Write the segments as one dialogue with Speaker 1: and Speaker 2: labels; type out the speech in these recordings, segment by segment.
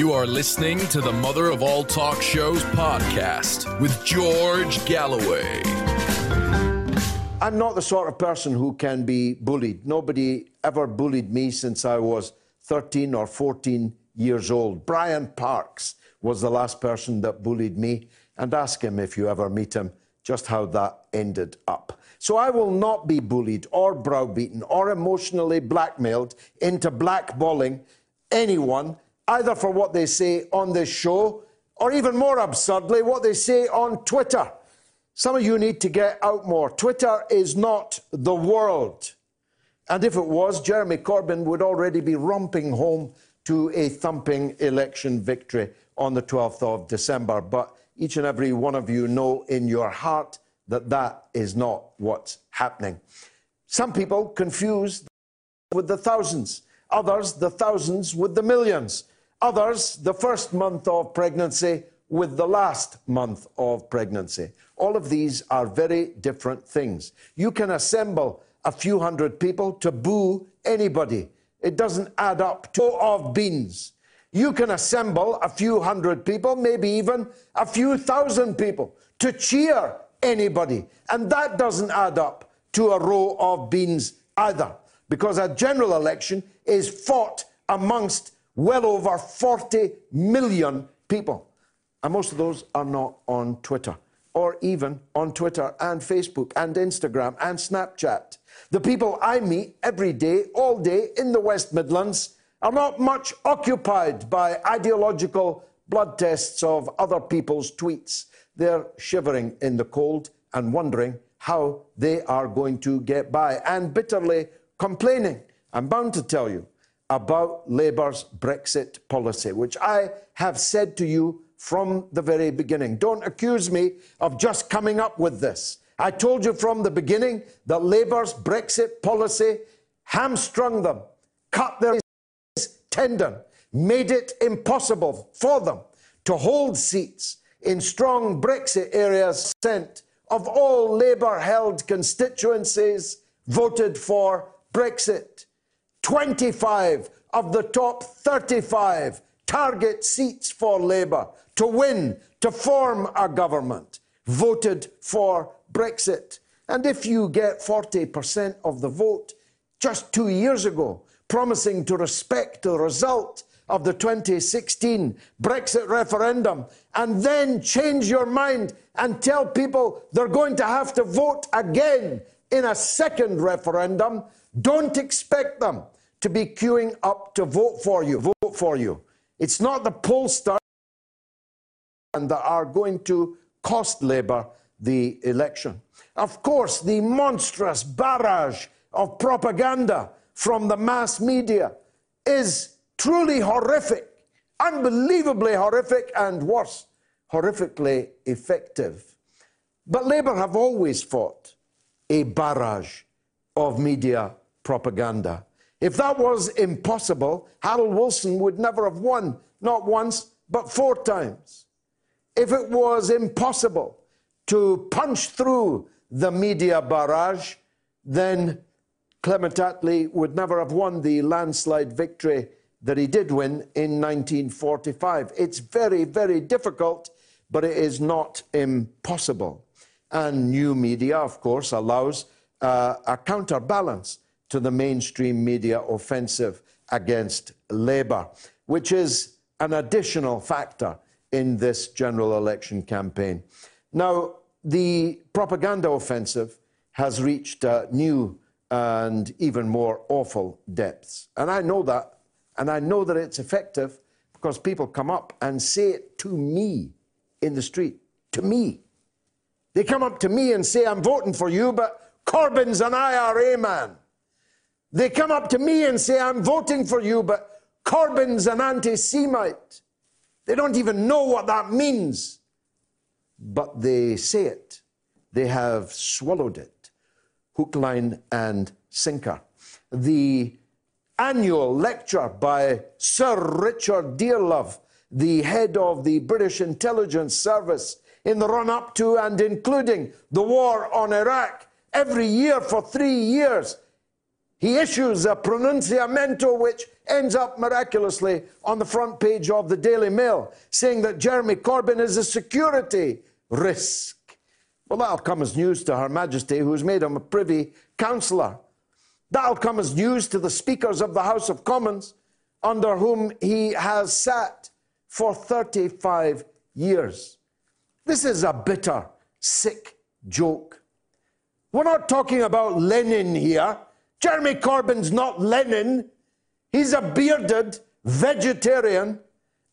Speaker 1: You are listening to the Mother of All Talk Shows podcast with George Galloway.
Speaker 2: I'm not the sort of person who can be bullied. Nobody ever bullied me since I was 13 or 14 years old. Brian Parks was the last person that bullied me, and ask him if you ever meet him just how that ended up. So I will not be bullied or browbeaten or emotionally blackmailed into blackballing anyone either for what they say on this show or even more absurdly, what they say on Twitter. Some of you need to get out more. Twitter is not the world. And if it was, Jeremy Corbyn would already be romping home to a thumping election victory on the 12th of December. But each and every one of you know in your heart that that is not what's happening. Some people confuse with the thousands, others the thousands with the millions. Others, the first month of pregnancy with the last month of pregnancy. All of these are very different things. You can assemble a few hundred people to boo anybody. It doesn't add up to a row of beans. You can assemble a few hundred people, maybe even a few thousand people to cheer anybody. And that doesn't add up to a row of beans either, because a general election is fought amongst well over 40 million people. And most of those are not on Twitter, or even on Twitter and Facebook and Instagram and Snapchat. The people I meet every day, all day in the West Midlands are not much occupied by ideological blood tests of other people's tweets. They're shivering in the cold and wondering how they are going to get by and bitterly complaining. I'm bound to tell you about Labour's Brexit policy, which I have said to you from the very beginning. Don't accuse me of just coming up with this. I told you from the beginning that Labour's Brexit policy hamstrung them, cut their tendon, made it impossible for them to hold seats in strong Brexit areas. Sent of all Labour held constituencies voted for Brexit. 25 of the top 35 target seats for Labour to win, to form a government, voted for Brexit. And if you get 40% of the vote just two years ago, promising to respect the result of the 2016 Brexit referendum, and then change your mind and tell people they're going to have to vote again in a second referendum, don't expect them to be queuing up to vote for you. Vote for you. It's not the pollsters that are going to cost Labour the election. Of course, the monstrous barrage of propaganda from the mass media is truly horrific, unbelievably horrific, and worse, horrifically effective. But Labour have always fought a barrage of media propaganda. If that was impossible, Harold Wilson would never have won, not once, but four times. If it was impossible to punch through the media barrage, then Clement Attlee would never have won the landslide victory that he did win in 1945. It's very, very difficult, but it is not impossible. And new media, of course, allows uh, a counterbalance to the mainstream media offensive against Labour, which is an additional factor in this general election campaign. Now, the propaganda offensive has reached uh, new and even more awful depths. And I know that. And I know that it's effective because people come up and say it to me in the street. To me. They come up to me and say, I'm voting for you, but Corbyn's an IRA man. They come up to me and say, I'm voting for you, but Corbyn's an anti Semite. They don't even know what that means, but they say it. They have swallowed it, hook, line, and sinker. The annual lecture by Sir Richard Dearlove, the head of the British Intelligence Service, in the run up to and including the war on Iraq, every year for three years, he issues a pronunciamento which ends up miraculously on the front page of the Daily Mail, saying that Jeremy Corbyn is a security risk. Well, that'll come as news to Her Majesty, who's made him a privy councillor. That'll come as news to the speakers of the House of Commons, under whom he has sat for 35 years. This is a bitter, sick joke. We're not talking about Lenin here. Jeremy Corbyn's not Lenin. He's a bearded vegetarian,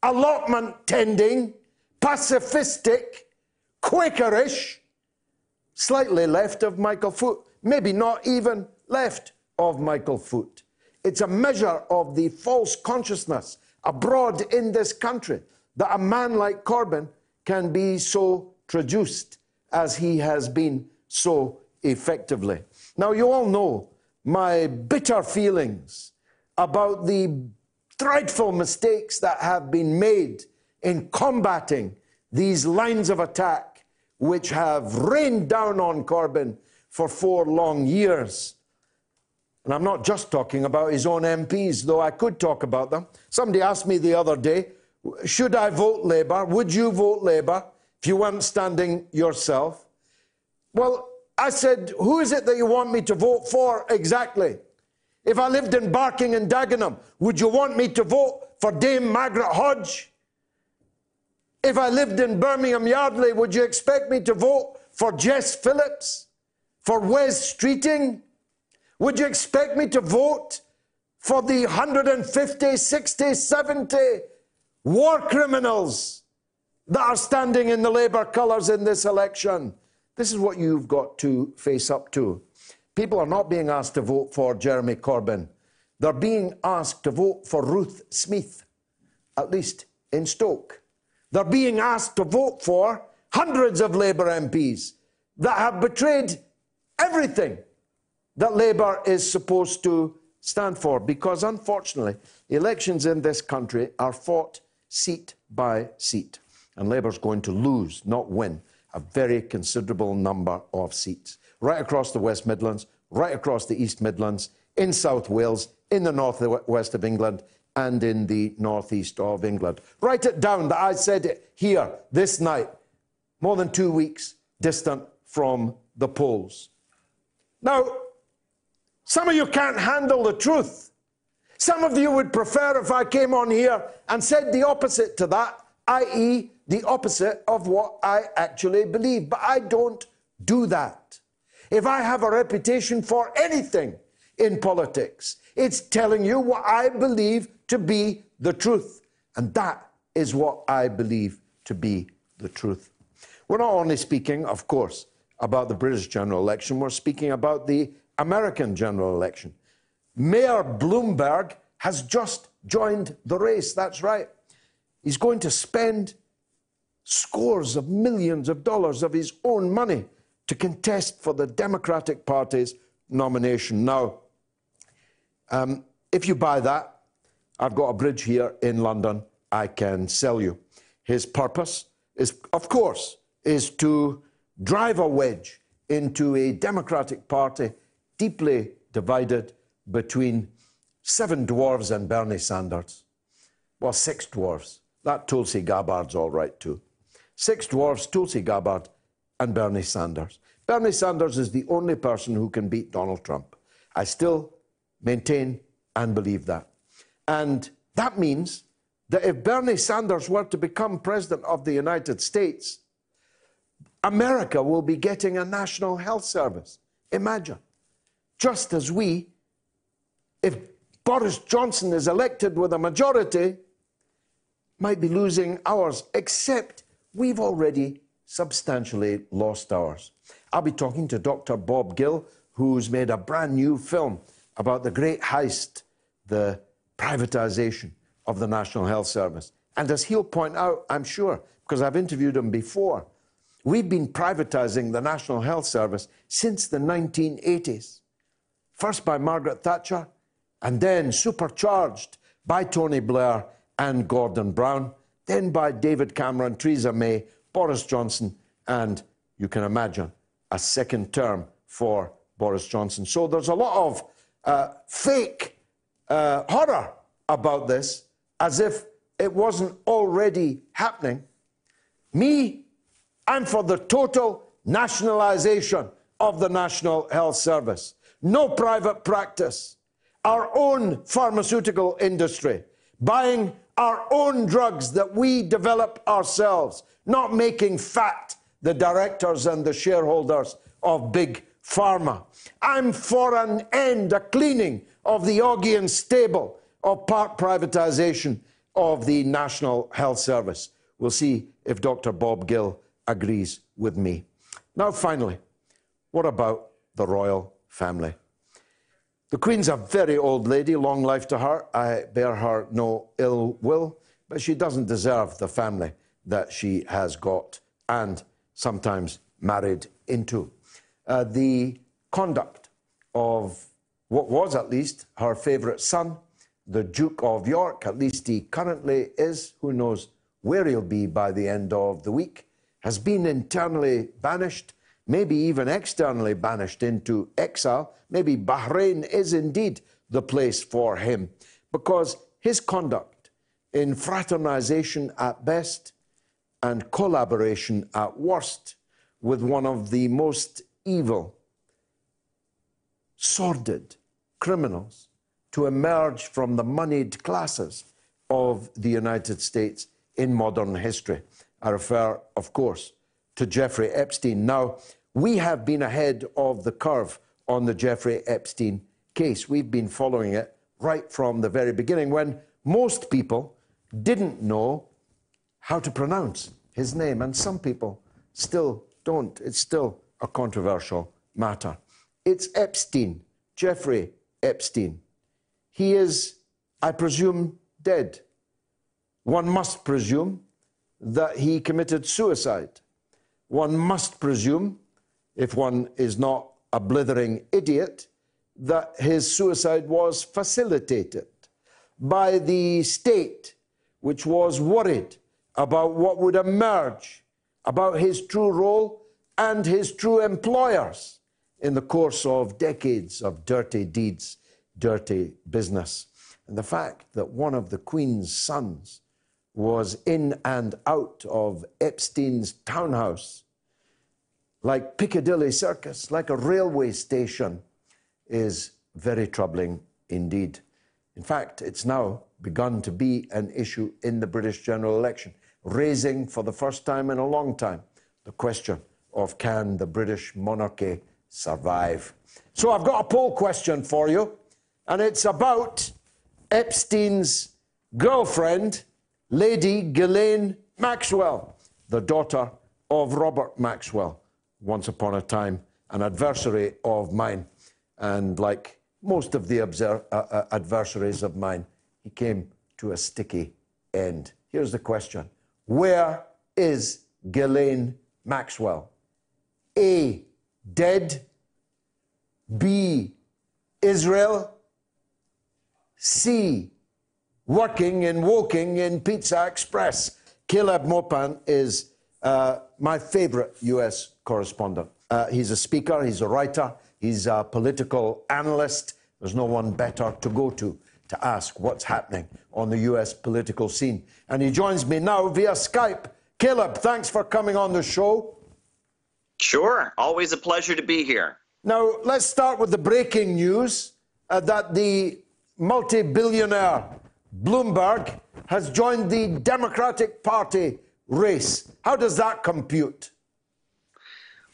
Speaker 2: allotment tending, pacifistic, Quakerish, slightly left of Michael Foot, maybe not even left of Michael Foot. It's a measure of the false consciousness abroad in this country that a man like Corbyn can be so traduced as he has been so effectively. Now, you all know my bitter feelings about the dreadful mistakes that have been made in combating these lines of attack which have rained down on Corbyn for four long years. And I'm not just talking about his own MPs, though I could talk about them. Somebody asked me the other day, should I vote Labour? Would you vote Labour if you weren't standing yourself? Well, I said, who is it that you want me to vote for exactly? If I lived in Barking and Dagenham, would you want me to vote for Dame Margaret Hodge? If I lived in Birmingham Yardley, would you expect me to vote for Jess Phillips? For Wes Streeting? Would you expect me to vote for the 150, 60, 70 war criminals that are standing in the Labour colours in this election? This is what you've got to face up to. People are not being asked to vote for Jeremy Corbyn. They're being asked to vote for Ruth Smith, at least in Stoke. They're being asked to vote for hundreds of Labour MPs that have betrayed everything that Labour is supposed to stand for because, unfortunately, elections in this country are fought seat by seat. And Labour's going to lose, not win, a very considerable number of seats right across the West Midlands, right across the East Midlands, in South Wales, in the north west of England, and in the northeast of England. Write it down that I said it here this night, more than two weeks distant from the polls. Now, some of you can't handle the truth. Some of you would prefer if I came on here and said the opposite to that, i.e., the opposite of what I actually believe. But I don't do that. If I have a reputation for anything in politics, it's telling you what I believe to be the truth. And that is what I believe to be the truth. We're not only speaking, of course, about the British general election, we're speaking about the American general election. Mayor Bloomberg has just joined the race. That's right. He's going to spend scores of millions of dollars of his own money to contest for the Democratic Party's nomination. Now, um, if you buy that, I've got a bridge here in London I can sell you. His purpose is, of course, is to drive a wedge into a Democratic Party deeply divided between seven dwarves and Bernie Sanders. Well, six dwarves. That Tulsi Gabbard's all right too. Six Dwarfs, Tulsi Gabbard, and Bernie Sanders. Bernie Sanders is the only person who can beat Donald Trump. I still maintain and believe that. And that means that if Bernie Sanders were to become president of the United States, America will be getting a national health service. Imagine. Just as we, if Boris Johnson is elected with a majority, might be losing ours, except we've already substantially lost ours. I'll be talking to Dr. Bob Gill, who's made a brand new film about the great heist, the privatization of the National Health Service. And as he'll point out, I'm sure, because I've interviewed him before, we've been privatizing the National Health Service since the 1980s. First by Margaret Thatcher, and then supercharged by Tony Blair and Gordon Brown, then by David Cameron, Theresa May, Boris Johnson, and you can imagine a second term for Boris Johnson. So there's a lot of uh, fake uh, horror about this, as if it wasn't already happening. Me, I'm for the total nationalisation of the National Health Service. No private practice. Our own pharmaceutical industry, buying our own drugs that we develop ourselves, not making fat the directors and the shareholders of big pharma. I'm for an end, a cleaning of the Augean stable of part privatisation of the National Health Service. We'll see if Dr. Bob Gill agrees with me. Now, finally, what about the royal family? The Queen's a very old lady, long life to her. I bear her no ill will, but she doesn't deserve the family that she has got and sometimes married into. Uh, the conduct of what was at least her favourite son, the Duke of York, at least he currently is, who knows where he'll be by the end of the week, has been internally banished, maybe even externally banished into exile. Maybe Bahrain is indeed the place for him because his conduct in fraternization at best and collaboration at worst with one of the most evil, sordid criminals to emerge from the moneyed classes of the United States in modern history. I refer, of course, to Jeffrey Epstein. Now, we have been ahead of the curve on the Jeffrey Epstein case. We've been following it right from the very beginning when most people didn't know how to pronounce his name, and some people still don't. It's still a controversial matter. It's Epstein, Jeffrey Epstein. He is, I presume, dead. One must presume that he committed suicide. One must presume, if one is not a blithering idiot, that his suicide was facilitated by the state, which was worried about what would emerge about his true role and his true employers in the course of decades of dirty deeds, dirty business. And the fact that one of the Queen's sons was in and out of Epstein's townhouse, like Piccadilly Circus, like a railway station, is very troubling indeed. In fact, it's now begun to be an issue in the British general election, raising for the first time in a long time the question of can the British monarchy survive? So I've got a poll question for you, and it's about Epstein's girlfriend, Lady Ghislaine Maxwell, the daughter of Robert Maxwell, once upon a time an adversary of mine. And like most of the uh, uh, adversaries of mine, he came to a sticky end. Here's the question Where is Ghislaine Maxwell? A. Dead. B. Israel. C. Working in Woking in Pizza Express. Caleb Maupin is uh, my favorite US correspondent. Uh, he's a speaker, he's a writer, he's a political analyst. There's no one better to go to to ask what's happening on the US political scene. And he joins me now via Skype. Caleb, thanks for coming on the show.
Speaker 3: Sure, always a pleasure to be here.
Speaker 2: Now, let's start with the breaking news uh, that the multi billionaire Bloomberg has joined the Democratic Party race. How does that compute?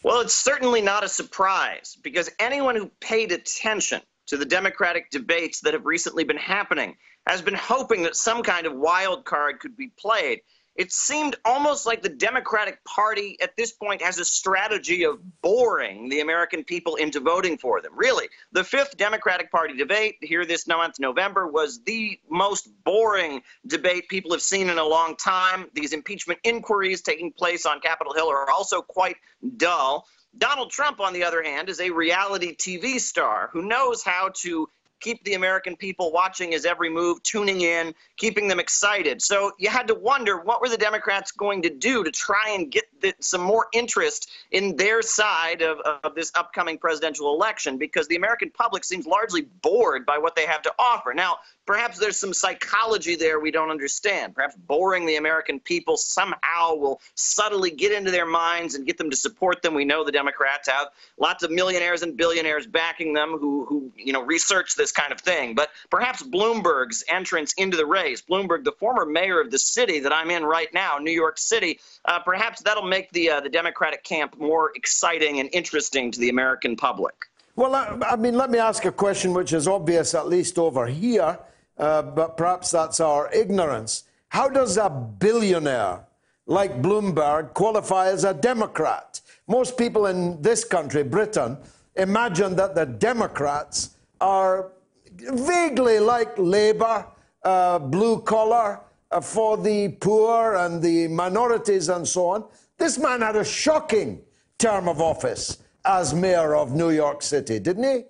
Speaker 3: Well, it's certainly not a surprise because anyone who paid attention to the Democratic debates that have recently been happening has been hoping that some kind of wild card could be played it seemed almost like the Democratic Party at this point has a strategy of boring the American people into voting for them. Really, the fifth Democratic Party debate here this month, November, was the most boring debate people have seen in a long time. These impeachment inquiries taking place on Capitol Hill are also quite dull. Donald Trump, on the other hand, is a reality TV star who knows how to keep the American people watching his every move, tuning in, keeping them excited. So you had to wonder what were the Democrats going to do to try and get some more interest in their side of, of this upcoming presidential election because the American public seems largely bored by what they have to offer. Now, perhaps there's some psychology there we don't understand. Perhaps boring the American people somehow will subtly get into their minds and get them to support them. We know the Democrats have lots of millionaires and billionaires backing them who, who you know, research this kind of thing. But perhaps Bloomberg's entrance into the race, Bloomberg, the former mayor of the city that I'm in right now, New York City, uh, perhaps that'll make the uh, the Democratic camp more exciting and interesting to the American public.
Speaker 2: Well, I, I mean, let me ask a question which is obvious, at least over here, uh, but perhaps that's our ignorance. How does a billionaire like Bloomberg qualify as a Democrat? Most people in this country, Britain, imagine that the Democrats are vaguely like Labour, uh, blue collar, uh, for the poor and the minorities and so on. This man had a shocking term of office as mayor of New York City, didn't he?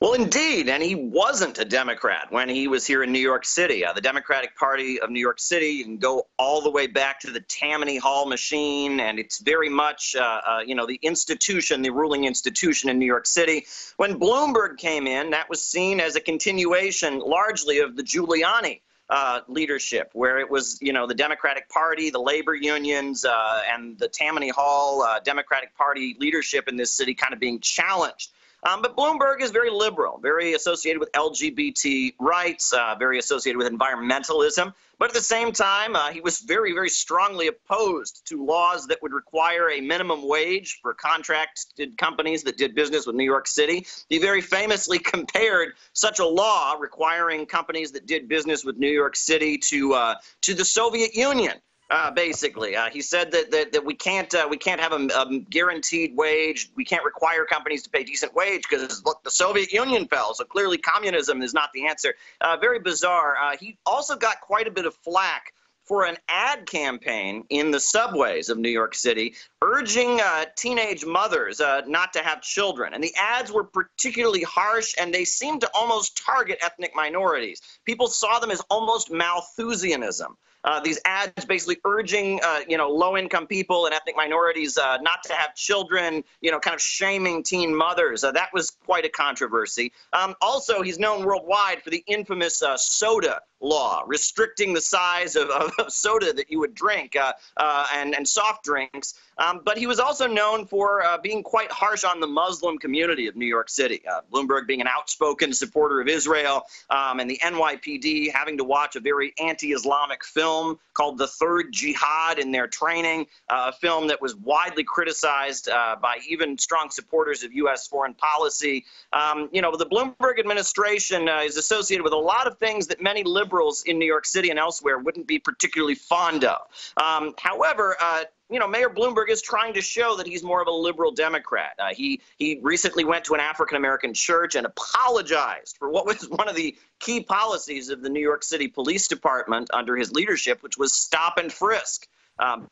Speaker 3: Well, indeed, and he wasn't a Democrat when he was here in New York City. Uh, the Democratic Party of New York City, you can go all the way back to the Tammany Hall machine, and it's very much, uh, uh, you know, the institution, the ruling institution in New York City. When Bloomberg came in, that was seen as a continuation, largely, of the Giuliani. Uh, leadership, where it was, you know, the Democratic Party, the labor unions, uh, and the Tammany Hall uh, Democratic Party leadership in this city kind of being challenged. Um, but Bloomberg is very liberal, very associated with LGBT rights, uh, very associated with environmentalism. But at the same time, uh, he was very, very strongly opposed to laws that would require a minimum wage for contracted companies that did business with New York City. He very famously compared such a law requiring companies that did business with New York City to uh, to the Soviet Union. Uh, basically, uh, he said that, that, that we can't uh, we can't have a, a, guaranteed wage. We can't require companies to pay decent wage because look, the Soviet Union fell. So clearly, communism is not the answer. Uh, very bizarre. Uh, he also got quite a bit of flack for an ad campaign in the subways of New York City urging uh, teenage mothers uh, not to have children. And the ads were particularly harsh and they seemed to almost target ethnic minorities. People saw them as almost Malthusianism. Uh, these ads basically urging, uh, you know, low-income people and ethnic minorities uh, not to have children, you know, kind of shaming teen mothers. Uh, that was quite a controversy. Um, also, he's known worldwide for the infamous uh, soda law, restricting the size of, of, soda that you would drink uh, uh, and, and soft drinks. Um, but he was also known for uh, being quite harsh on the Muslim community of New York City. Uh, Bloomberg being an outspoken supporter of Israel, um, and the NYPD having to watch a very anti Islamic film called The Third Jihad in their training, uh, a film that was widely criticized uh, by even strong supporters of U.S. foreign policy. Um, you know, the Bloomberg administration is associated with a lot of things that many liberals liberals in New York City and elsewhere wouldn't be particularly fond of. Um, however, uh, you know, Mayor Bloomberg is trying to show that he's more of a liberal Democrat. Uh, he he recently went to an African American church and apologized for what was one of the key policies of the New York City Police Department under his leadership, which was stop and frisk. Um,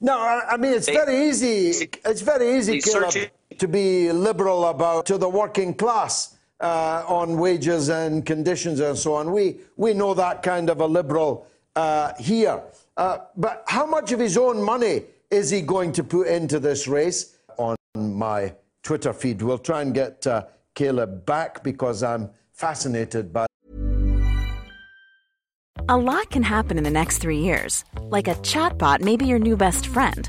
Speaker 2: no, I mean it's they, very easy. It's very easy, Caleb, to be liberal about to the working class uh, on wages and conditions and so on. We, we know that kind of a liberal uh, here. Uh, but how much of his own money is he going to put into this race? On my Twitter feed, we'll try and get uh, Caleb back because I'm fascinated by.
Speaker 4: A lot can happen in the next three years. Like a chatbot may be your new best friend.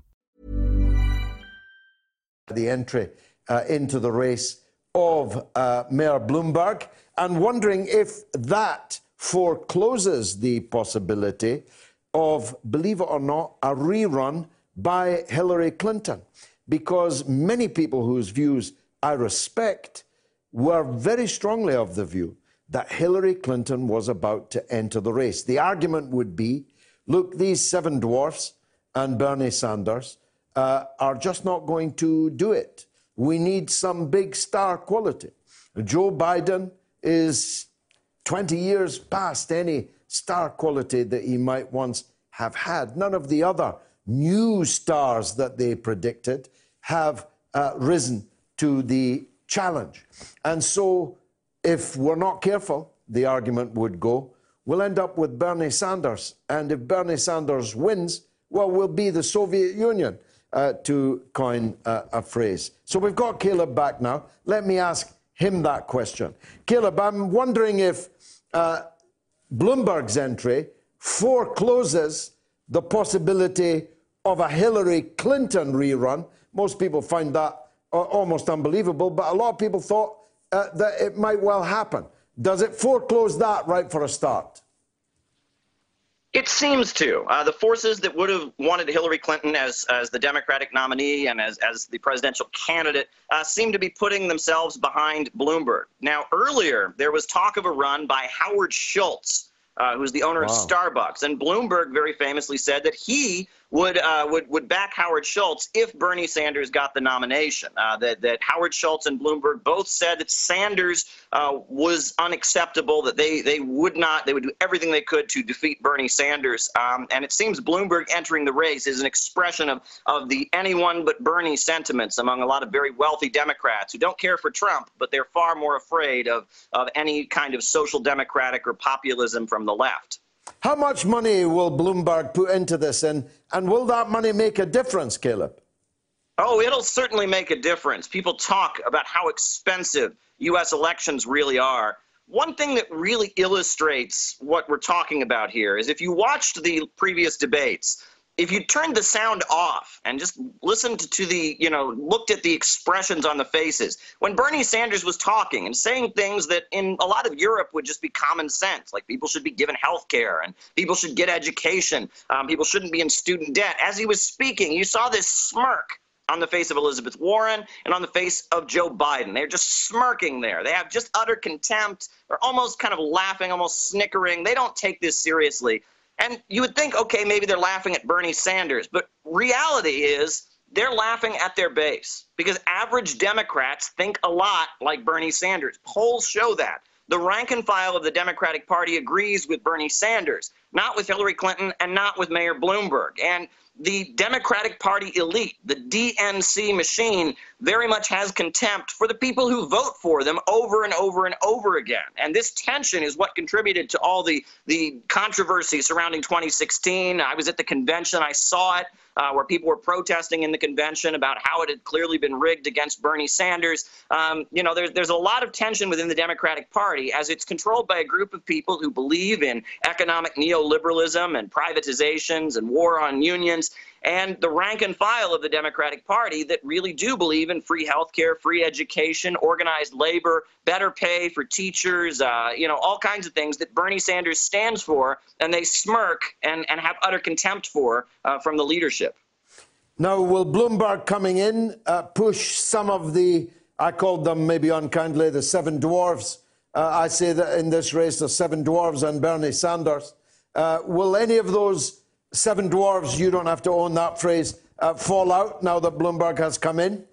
Speaker 2: The entry uh, into the race of uh, Mayor Bloomberg and wondering if that forecloses the possibility of, believe it or not, a rerun by Hillary Clinton. Because many people whose views I respect were very strongly of the view that Hillary Clinton was about to enter the race. The argument would be look, these seven dwarfs and Bernie Sanders uh, are just not going to do it. We need some big star quality. Joe Biden is 20 years past any star quality that he might once have had. None of the other new stars that they predicted have uh, risen to the challenge. And so, if we're not careful, the argument would go, we'll end up with Bernie Sanders. And if Bernie Sanders wins, well, we'll be the Soviet Union, uh, to coin uh, a phrase. So we've got Caleb back now. Let me ask him that question. Caleb, I'm wondering if uh, Bloomberg's entry forecloses the possibility of a Hillary Clinton rerun. Most people find that uh, almost unbelievable, but a lot of people thought uh, that it might well happen. Does it foreclose that right for a start?
Speaker 3: It seems to. Uh, the forces that would have wanted Hillary Clinton as, as the Democratic nominee and as, as the presidential candidate uh, seem to be putting themselves behind Bloomberg. Now, earlier, there was talk of a run by Howard Schultz, uh, who's the owner wow. of Starbucks. And Bloomberg very famously said that he would uh, would would back Howard Schultz if Bernie Sanders got the nomination. Uh, that that Howard Schultz and Bloomberg both said that Sanders uh, was unacceptable. That they they would not they would do everything they could to defeat Bernie Sanders. Um, and it seems Bloomberg entering the race is an expression of of the anyone but Bernie sentiments among a lot of very wealthy Democrats who don't care for Trump, but they're far more afraid of of any kind of social democratic or populism from the left.
Speaker 2: How much money will Bloomberg put into this, and, and will that money make a difference, Caleb?
Speaker 3: Oh, it'll certainly make a difference. People talk about how expensive U.S. elections really are. One thing that really illustrates what we're talking about here is if you watched the previous debates, if you turned the sound off and just listened to the, you know, looked at the expressions on the faces, when Bernie Sanders was talking and saying things that in a lot of Europe would just be common sense, like people should be given health care and people should get education, um, people shouldn't be in student debt. As he was speaking, you saw this smirk on the face of Elizabeth Warren and on the face of Joe Biden. They're just smirking there. They have just utter contempt. They're almost kind of laughing, almost snickering. They don't take this seriously. And you would think, okay, maybe they're laughing at Bernie Sanders, but reality is they're laughing at their base because average Democrats think a lot like Bernie Sanders. Polls show that. The rank and file of the Democratic Party agrees with Bernie Sanders, not with Hillary Clinton and not with Mayor Bloomberg. And the Democratic Party elite, the DNC machine, very much has contempt for the people who vote for them over and over and over again. And this tension is what contributed to all the, the controversy surrounding 2016. I was at the convention, I saw it uh, where people were protesting in the convention about how it had clearly been rigged against Bernie Sanders. Um, you know, there's, there's a lot of tension within the Democratic Party as it's controlled by a group of people who believe in economic neoliberalism and privatizations and war on unions and the rank and file of the Democratic Party that really do believe in free healthcare, free education, organized labor, better pay for teachers, uh, you know, all kinds of things that Bernie Sanders stands for, and they smirk and, and have utter contempt for uh, from the leadership.
Speaker 2: Now, will Bloomberg coming in uh, push some of the, I called them maybe unkindly, the seven dwarfs? Uh, I say that in this race, the seven dwarfs and Bernie Sanders Uh, will any of those seven dwarves, you don't have to own that phrase, uh, fall out now that Bloomberg has come in?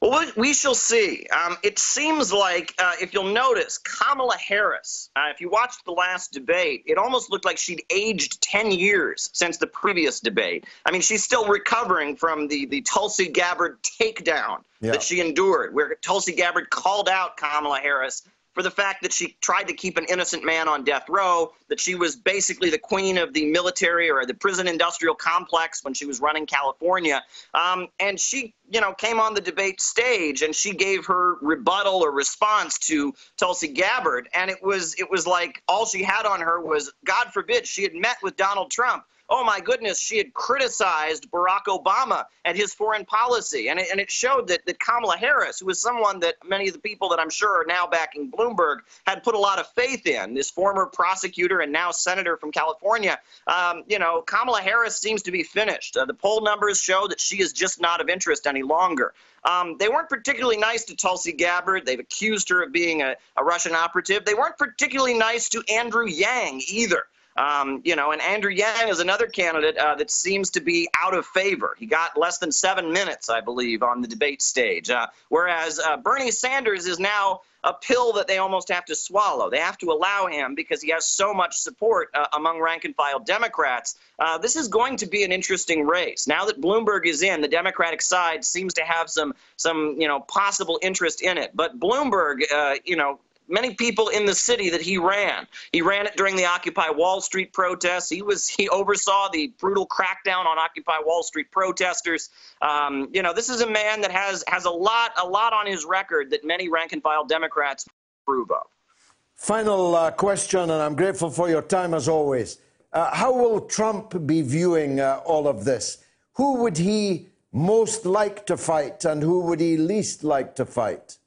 Speaker 3: Well, we shall see. Um, it seems like, uh, if you'll notice, Kamala Harris, uh, if you watched the last debate, it almost looked like she'd aged 10 years since the previous debate. I mean, she's still recovering from the, the Tulsi Gabbard takedown yeah. that she endured, where Tulsi Gabbard called out Kamala Harris for the fact that she tried to keep an innocent man on death row, that she was basically the queen of the military or the prison industrial complex when she was running California. Um, and she, you know, came on the debate stage and she gave her rebuttal or response to Tulsi Gabbard. And it was it was like all she had on her was, God forbid, she had met with Donald Trump oh my goodness, she had criticized Barack Obama and his foreign policy. And it, and it showed that, that Kamala Harris, who was someone that many of the people that I'm sure are now backing Bloomberg had put a lot of faith in, this former prosecutor and now senator from California, um, you know, Kamala Harris seems to be finished. Uh, the poll numbers show that she is just not of interest any longer. Um, they weren't particularly nice to Tulsi Gabbard. They've accused her of being a, a Russian operative. They weren't particularly nice to Andrew Yang either. Um, you know, and Andrew Yang is another candidate uh, that seems to be out of favor. He got less than seven minutes, I believe, on the debate stage. Uh, whereas uh, Bernie Sanders is now a pill that they almost have to swallow. They have to allow him because he has so much support uh, among rank and file Democrats. Uh, this is going to be an interesting race. Now that Bloomberg is in, the Democratic side seems to have some some you know possible interest in it. But Bloomberg, uh, you know, many people in the city that he ran. He ran it during the Occupy Wall Street protests. He was he oversaw the brutal crackdown on Occupy Wall Street protesters. Um, you know, this is a man that has has a lot a lot on his record that many rank and file Democrats approve of.
Speaker 2: Final uh, question, and I'm grateful for your time as always. Uh, how will Trump be viewing uh, all of this? Who would he most like to fight, and who would he least like to fight?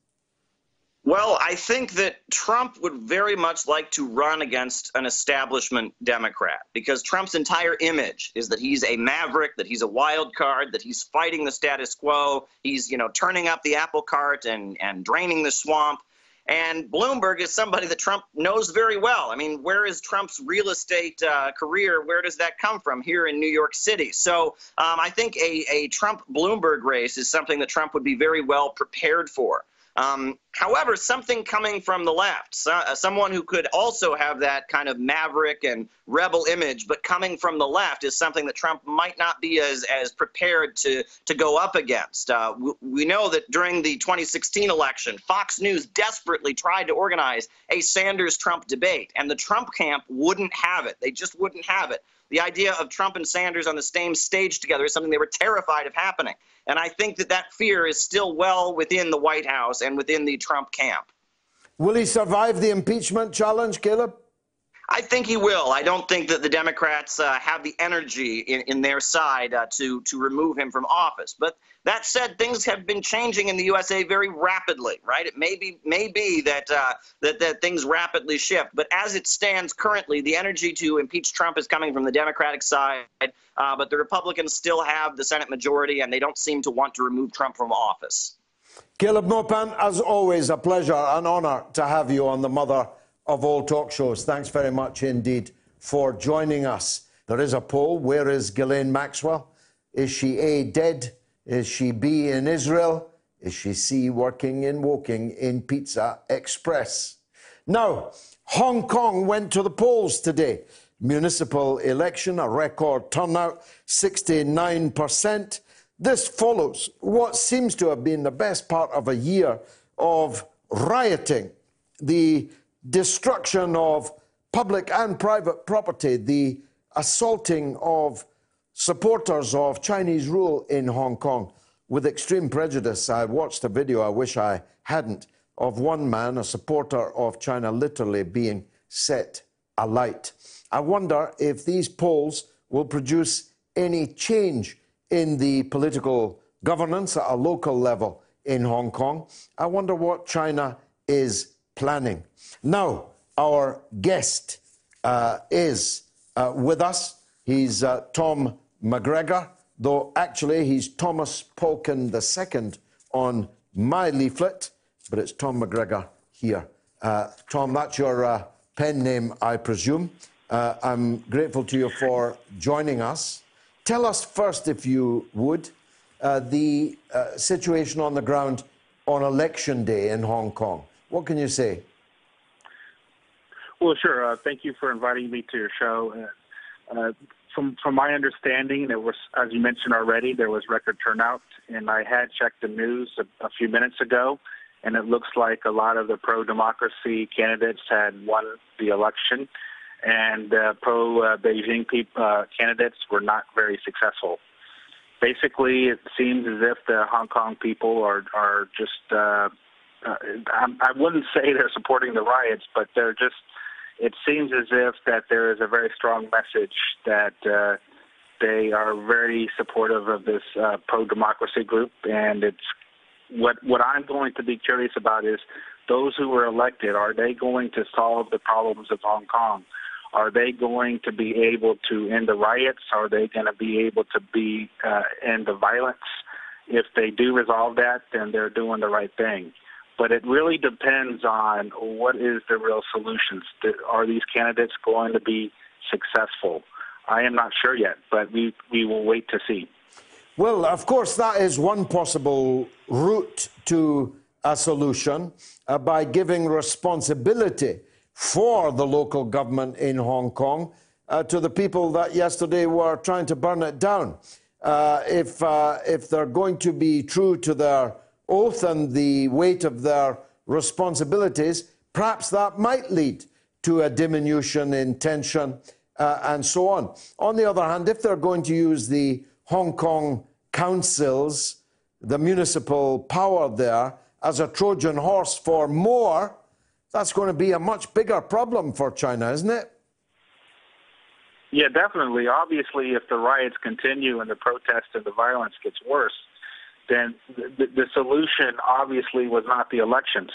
Speaker 3: Well, I think that Trump would very much like to run against an establishment Democrat because Trump's entire image is that he's a maverick, that he's a wild card, that he's fighting the status quo, he's, you know, turning up the apple cart and, and draining the swamp. And Bloomberg is somebody that Trump knows very well. I mean, where is Trump's real estate uh, career? Where does that come from? Here in New York City. So um, I think a, a Trump Bloomberg race is something that Trump would be very well prepared for. Um, however, something coming from the left, so, uh, someone who could also have that kind of maverick and rebel image, but coming from the left, is something that Trump might not be as, as prepared to, to go up against. Uh, we, we know that during the 2016 election, Fox News desperately tried to organize a Sanders Trump debate, and the Trump camp wouldn't have it. They just wouldn't have it. The idea of Trump and Sanders on the same stage together is something they were terrified of happening. And I think that that fear is still well within the White House and within the Trump camp.
Speaker 2: Will he survive the impeachment challenge, Caleb?
Speaker 3: I think he will. I don't think that the Democrats uh, have the energy in, in their side uh, to to remove him from office. But that said, things have been changing in the USA very rapidly, right? It may be may be that uh, that that things rapidly shift. But as it stands currently, the energy to impeach Trump is coming from the Democratic side. Uh, but the Republicans still have the Senate majority, and they don't seem to want to remove Trump from office.
Speaker 2: Caleb Maupin, as always, a pleasure, an honour to have you on the Mother of all talk shows. Thanks very much indeed for joining us. There is a poll. Where is Ghislaine Maxwell? Is she A, dead? Is she B, in Israel? Is she C, working in Woking in Pizza Express? Now, Hong Kong went to the polls today. Municipal election, a record turnout, 69%. This follows what seems to have been the best part of a year of rioting. The destruction of public and private property, the assaulting of supporters of Chinese rule in Hong Kong with extreme prejudice. I watched a video, I wish I hadn't, of one man, a supporter of China, literally being set alight. I wonder if these polls will produce any change in the political governance at a local level in Hong Kong. I wonder what China is planning. Now, our guest uh, is uh, with us. He's uh, Tom McGregor, though actually he's Thomas Polkin II on my leaflet, but it's Tom McGregor here. Uh, Tom, that's your uh, pen name, I presume. Uh, I'm grateful to you for joining us. Tell us first, if you would, uh, the uh, situation on the ground on election day in Hong Kong. What can you say?
Speaker 5: Well, sure. Uh, thank you for inviting me to your show. Uh, from from my understanding, there was, as you mentioned already, there was record turnout, and I had checked the news a, a few minutes ago, and it looks like a lot of the pro-democracy candidates had won the election, and uh, pro-Beijing uh, candidates were not very successful. Basically, it seems as if the Hong Kong people are are just. Uh, uh, I, I wouldn't say they're supporting the riots, but they're just it seems as if that there is a very strong message that uh, they are very supportive of this uh, pro-democracy group, and it's what what I'm going to be curious about is those who were elected. Are they going to solve the problems of Hong Kong? Are they going to be able to end the riots? Are they going to be able to be uh, end the violence? If they do resolve that, then they're doing the right thing. But it really depends on what is the real solutions. Are these candidates going to be successful? I am not sure yet, but we, we will wait to see.
Speaker 2: Well, of course, that is one possible route to a solution uh, by giving responsibility for the local government in Hong Kong uh, to the people that yesterday were trying to burn it down. Uh, if, uh, if they're going to be true to their oath and the weight of their responsibilities, perhaps that might lead to a diminution in tension uh, and so on. On the other hand, if they're going to use the Hong Kong councils, the municipal power there, as a Trojan horse for more, that's going to be a much bigger problem for China, isn't it?
Speaker 5: Yeah, definitely. Obviously, if the riots continue and the protests and the violence gets worse, then the, the solution obviously was not the elections.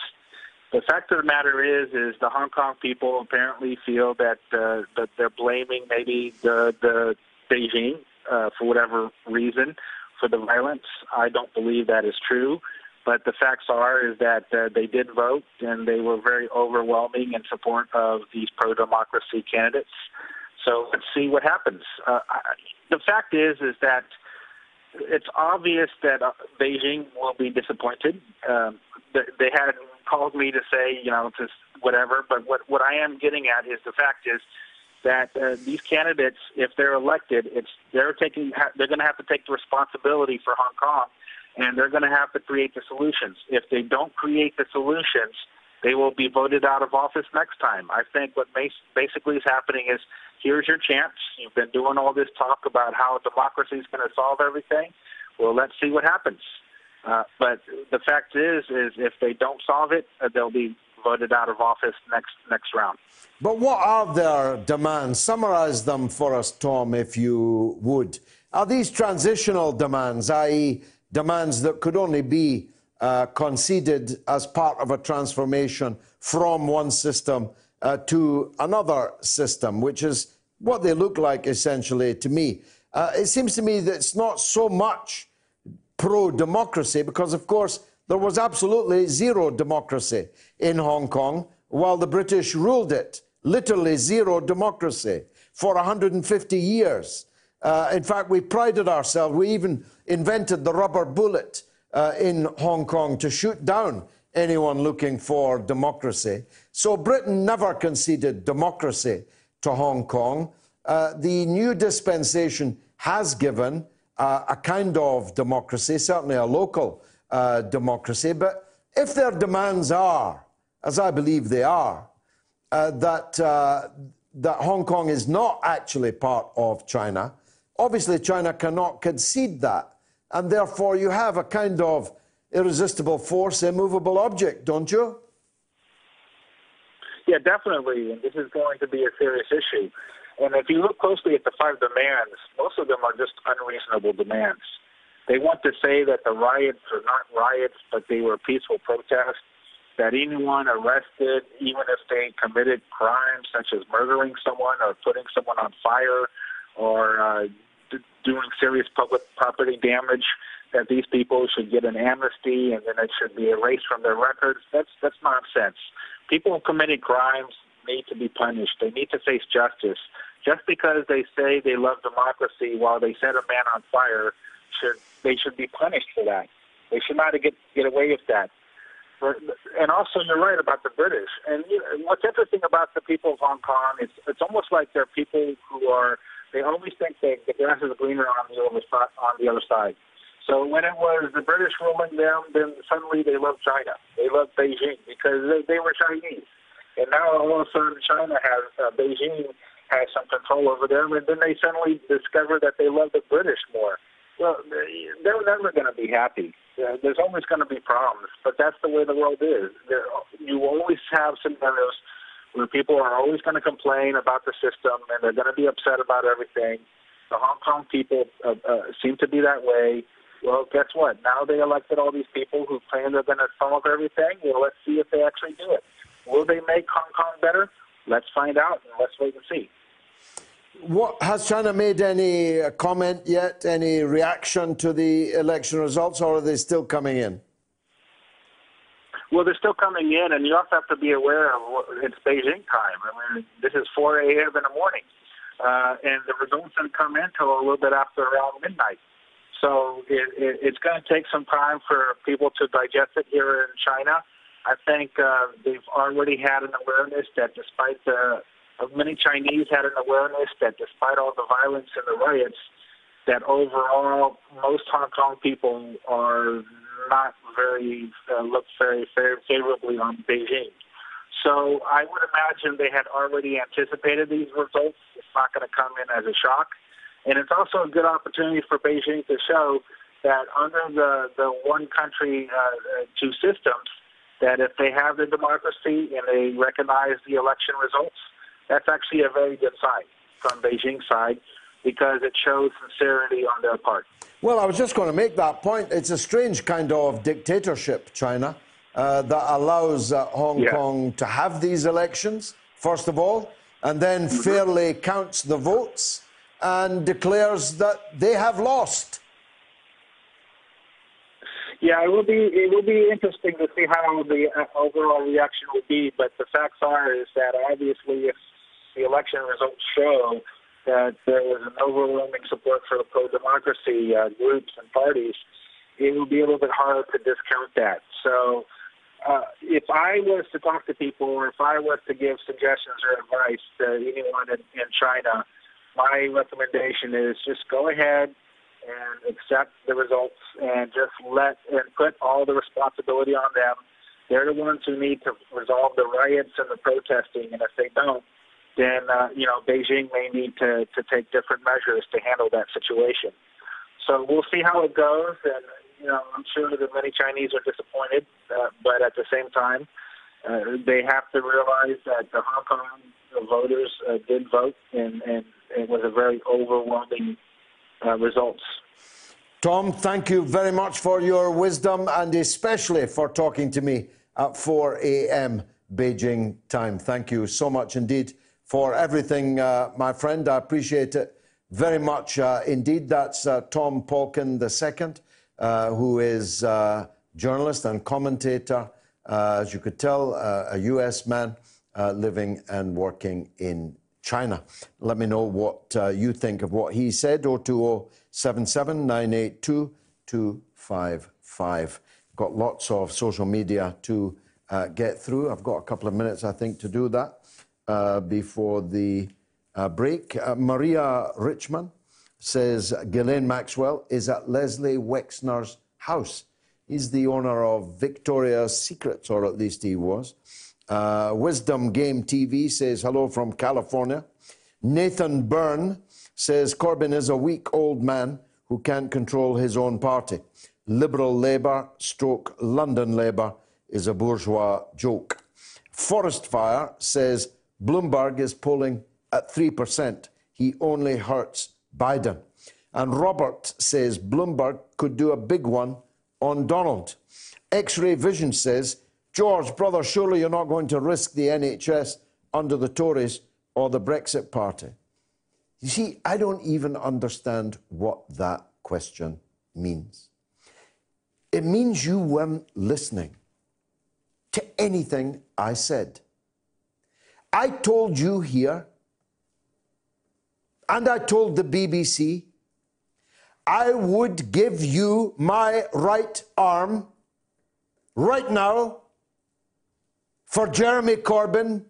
Speaker 5: The fact of the matter is, is the Hong Kong people apparently feel that uh, that they're blaming maybe the the Beijing uh, for whatever reason for the violence. I don't believe that is true, but the facts are is that uh, they did vote and they were very overwhelming in support of these pro-democracy candidates. So let's see what happens. Uh, I, the fact is, is that it's obvious that uh, Beijing will be disappointed. Um, they had called me to say, you know, just whatever. But what what I am getting at is the fact is that uh, these candidates, if they're elected, it's they're taking they're going to have to take the responsibility for Hong Kong, and they're going to have to create the solutions. If they don't create the solutions, they will be voted out of office next time. I think what basically is happening is here's your chance. You've been doing all this talk about how democracy is going to solve everything. Well, let's see what happens. Uh, but the fact is, is if they don't solve it, uh, they'll be voted out of office next next round.
Speaker 2: But what are their demands? Summarize them for us, Tom, if you would. Are these transitional demands, i.e., demands that could only be uh, conceded as part of a transformation from one system uh, to another system, which is what they look like essentially to me. Uh, it seems to me that it's not so much pro democracy because, of course, there was absolutely zero democracy in Hong Kong while the British ruled it. Literally zero democracy for 150 years. Uh, in fact, we prided ourselves, we even invented the rubber bullet uh, in Hong Kong to shoot down anyone looking for democracy. So Britain never conceded democracy to Hong Kong. Uh, the new dispensation has given uh, a kind of democracy, certainly a local uh, democracy. But if their demands are, as I believe they are, uh, that, uh, that Hong Kong is not actually part of China, obviously China cannot concede that. And therefore, you have a kind of irresistible force, immovable object, don't you?
Speaker 5: Yeah, definitely. And this is going to be a serious issue. And if you look closely at the five demands, most of them are just unreasonable demands. They want to say that the riots are not riots, but they were peaceful protests, that anyone arrested, even if they committed crimes such as murdering someone or putting someone on fire or uh, doing serious public property damage, that these people should get an amnesty and then it should be erased from their records. That's that's nonsense. People have committed crimes. need to be punished. They need to face justice. Just because they say they love democracy while they set a man on fire, should they should be punished for that. They should not get get away with that. And also, you're right about the British. And you know, what's interesting about the people of Hong Kong, it's it's almost like they're people who are they always think that the grass is greener on the other. On the other side. So when it was the British ruling them, then suddenly they loved China. They loved Beijing because they, they were Chinese. And now all of a sudden China has uh, Beijing has some control over them, and then they suddenly discover that they love the British more. Well, they're never going to be happy. There's always going to be problems, but that's the way the world is. There, you always have scenarios where people are always going to complain about the system and they're going to be upset about everything. The Hong Kong people uh, uh, seem to be that way. Well, guess what? Now they elected all these people who claim they're going to solve everything. Well, let's see if they actually do it. Will they make Hong Kong better? Let's find out and let's wait and see.
Speaker 2: What, has China made any comment yet, any reaction to the election results, or are they still coming in?
Speaker 5: Well, they're still coming in, and you also have to be aware of what, it's Beijing time. I mean, this is 4 a.m. in the morning, uh, and the results didn't come in until a little bit after around midnight. So it, it, it's going to take some time for people to digest it here in China. I think uh, they've already had an awareness that despite the many Chinese had an awareness that despite all the violence and the riots, that overall most Hong Kong people are not very uh, look very, very favorably on Beijing. So I would imagine they had already anticipated these results. It's not going to come in as a shock. And it's also a good opportunity for Beijing to show that under the, the one country, uh, two systems, that if they have the democracy and they recognize the election results, that's actually a very good sign from Beijing's side because it shows sincerity on their part.
Speaker 2: Well, I was just going to make that point. It's a strange kind of dictatorship, China, uh, that allows uh, Hong yeah. Kong to have these elections, first of all, and then mm-hmm. fairly counts the votes and declares that they have lost.
Speaker 5: Yeah, it will be it will be interesting to see how the uh, overall reaction will be. But the facts are is that obviously, if the election results show that there was an overwhelming support for the pro-democracy uh, groups and parties, it will be a little bit harder to discount that. So, uh, if I was to talk to people, or if I was to give suggestions or advice to anyone in, in China, my recommendation is just go ahead and accept the results and just let and put all the responsibility on them. They're the ones who need to resolve the riots and the protesting, and if they don't, then uh, you know Beijing may need to to take different measures to handle that situation. So we'll see how it goes, and you know I'm sure that many Chinese are disappointed, uh, but at the same time, uh, they have to realize that the Hong Kong voters uh, did vote, and and it was a very overwhelming uh, results.
Speaker 2: Tom, thank you very much for your wisdom and especially for talking to me at 4 a.m. Beijing time. Thank you so much indeed for everything, uh, my friend. I appreciate it very much uh, indeed. That's uh, Tom Polkin II, uh, who is a uh, journalist and commentator, as you could tell, a US man living and working in China. Let me know what uh, you think of what he said. 02077 982 255. Got lots of social media to uh, get through. I've got a couple of minutes, I think, to do that uh, before the uh, break. Uh, Maria Richman says Ghislaine Maxwell is at Leslie Wexner's house. He's the owner of Victoria's Secrets, or at least he was. Uh, Wisdom Game TV says hello from California. Nathan Byrne says Corbyn is a weak old man who can't control his own party. Liberal Labour stroke London Labour is a bourgeois joke. Forest Fire says Bloomberg is polling at 3%. He only hurts Biden. And Robert says Bloomberg could do a big one on Donald. X ray Vision says George, brother, surely you're not going to risk the NHS under the Tories or the Brexit Party. You see, I don't even understand what that question means. It means you weren't listening to anything I said. I told you here, and I told the BBC, I would give you my right arm right now for Jeremy Corbyn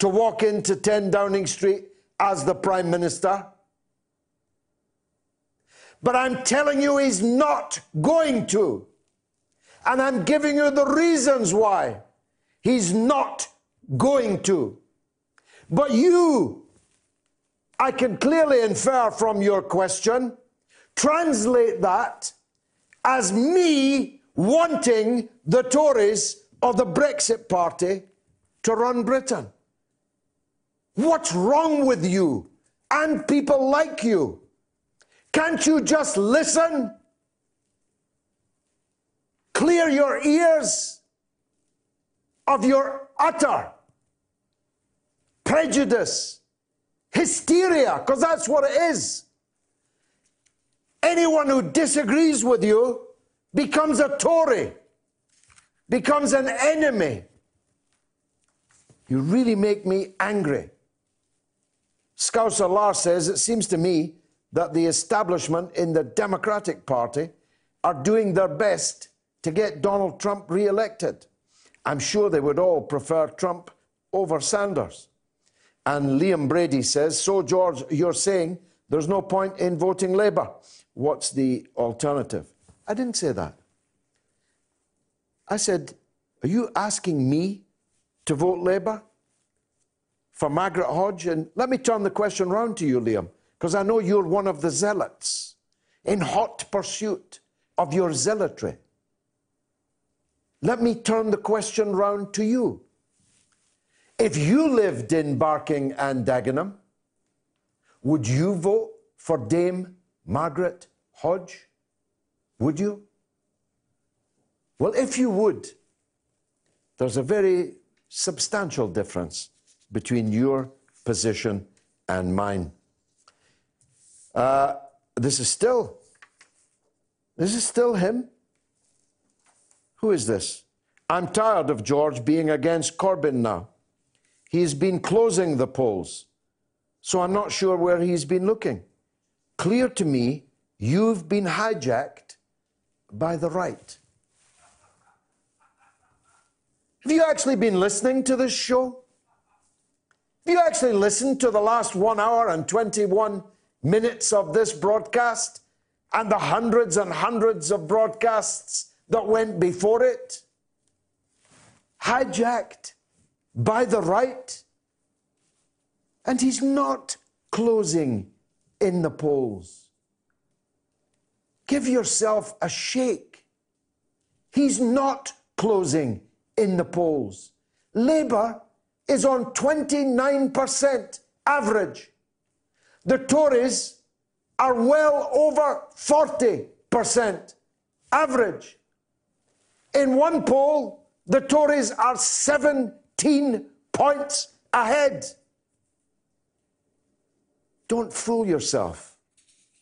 Speaker 2: to walk into 10 Downing Street as the Prime Minister. But I'm telling you, he's not going to. And I'm giving you the reasons why he's not going to. But you, I can clearly infer from your question, translate that as me wanting the Tories or the Brexit Party to run Britain. What's wrong with you and people like you? Can't you just listen? Clear your ears of your utter prejudice, hysteria, because that's what it is. Anyone who disagrees with you becomes a Tory, becomes an enemy. You really make me angry. Scouser Lars says, It seems to me that the establishment in the Democratic Party are doing their best to get Donald Trump re elected. I'm sure they would all prefer Trump over Sanders. And Liam Brady says, So, George, you're saying there's no point in voting Labour. What's the alternative? I didn't say that. I said, Are you asking me to vote Labour? for Margaret Hodge. And let me turn the question round to you, Liam, because I know you're one of the zealots in hot pursuit of your zealotry. Let me turn the question round to you. If you lived in Barking and Dagenham, would you vote for Dame Margaret Hodge? Would you? Well, if you would, there's a very substantial difference between your position and mine. Uh, this is still, this is still him. Who is this? I'm tired of George being against Corbyn now. He's been closing the polls, so I'm not sure where he's been looking. Clear to me, you've been hijacked by the right. Have you actually been listening to this show? Have you actually listened to the last one hour and 21 minutes of this broadcast and the hundreds and hundreds of broadcasts that went before it, hijacked by the right, and he's not closing in the polls. Give yourself a shake. He's not closing in the polls. Labour is on 29% average. The Tories are well over 40% average. In one poll, the Tories are 17 points ahead. Don't fool yourself,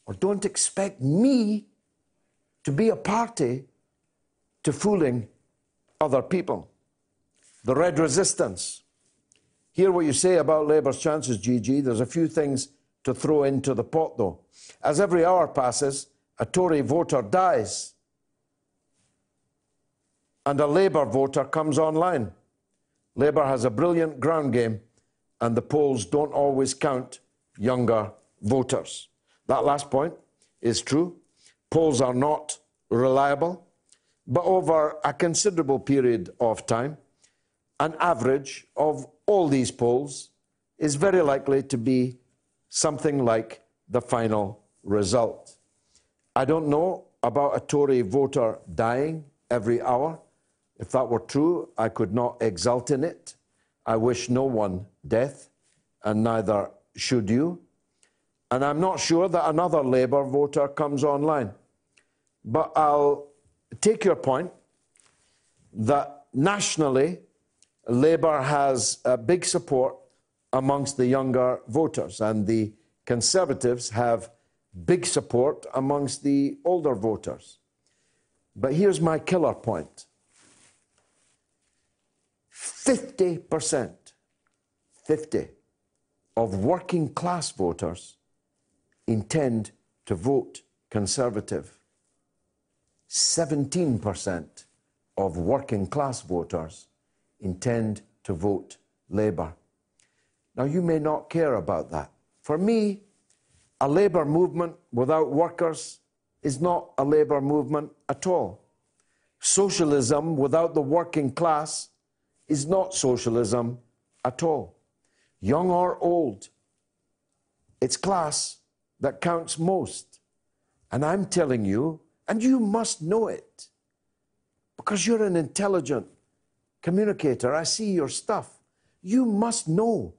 Speaker 2: or don't expect me to be a party to fooling other people. The Red Resistance hear what you say about Labour's chances, GG. There's a few things to throw into the pot, though. As every hour passes, a Tory voter dies and a Labour voter comes online. Labour has a brilliant ground game, and the polls don't always count younger voters. That last point is true. Polls are not reliable, but over a considerable period of time, an average of all these polls is very likely to be something like the final result. I don't know about a Tory voter dying every hour. If that were true, I could not exult in it. I wish no one death, and neither should you. And I'm not sure that another Labour voter comes online. But I'll take your point that nationally, Labour has a big support amongst the younger voters, and the Conservatives have big support amongst the older voters. But here's my killer point 50%, 50 of working class voters intend to vote Conservative. 17% of working class voters intend to vote Labour. Now, you may not care about that. For me, a Labour movement without workers is not a Labour movement at all. Socialism without the working class is not socialism at all. Young or old, it's class that counts most. And I'm telling you, and you must know it, because you're an intelligent communicator. I see your stuff. You must know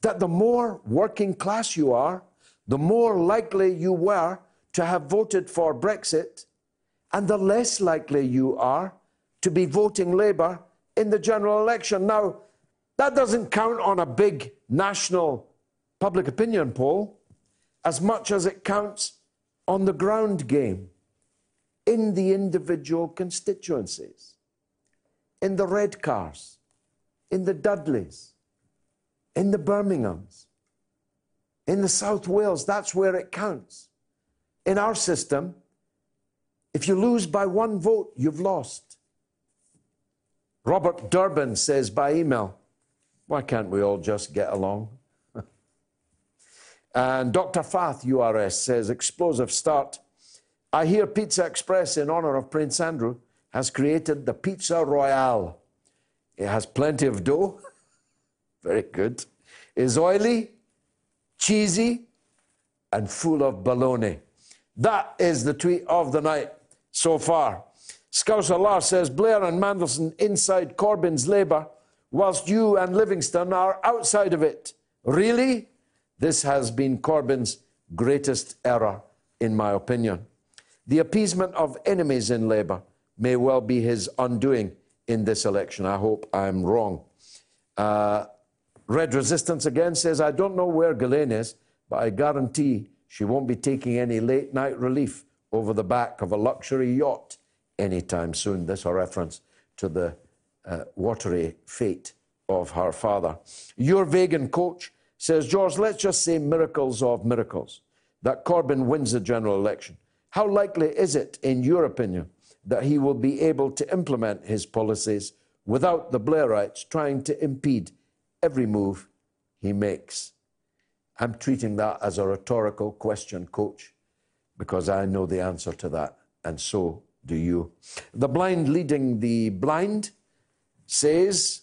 Speaker 2: that the more working class you are, the more likely you were to have voted for Brexit, and the less likely you are to be voting Labour in the general election. Now, that doesn't count on a big national public opinion poll as much as it counts on the ground game in the individual constituencies, in the Redcars, in the Dudleys, in the Birminghams, in the South Wales. That's where it counts. In our system, if you lose by one vote, you've lost. Robert Durbin says by email, why can't we all just get along? and Dr. Fath, URS, says, explosive start. I hear Pizza Express, in honor of Prince Andrew, has created the Pizza Royale. It has plenty of dough. Very good. Is oily, cheesy, and full of baloney. That is the tweet of the night so far. Scouser Lars says Blair and Mandelson inside Corbyn's Labour, whilst you and Livingstone are outside of it. Really? This has been Corbyn's greatest error, in my opinion. The appeasement of enemies in Labour may well be his undoing in this election. I hope I'm wrong. Uh, Red Resistance again says, I don't know where Ghislaine is, but I guarantee she won't be taking any late night relief over the back of a luxury yacht anytime soon. This a reference to the uh, watery fate of her father. Your vegan coach says, George, let's just say miracles of miracles, that Corbyn wins the general election. How likely is it, in your opinion, that he will be able to implement his policies without the Blairites trying to impede every move he makes? I'm treating that as a rhetorical question, coach, because I know the answer to that, and so do you. The blind leading the blind says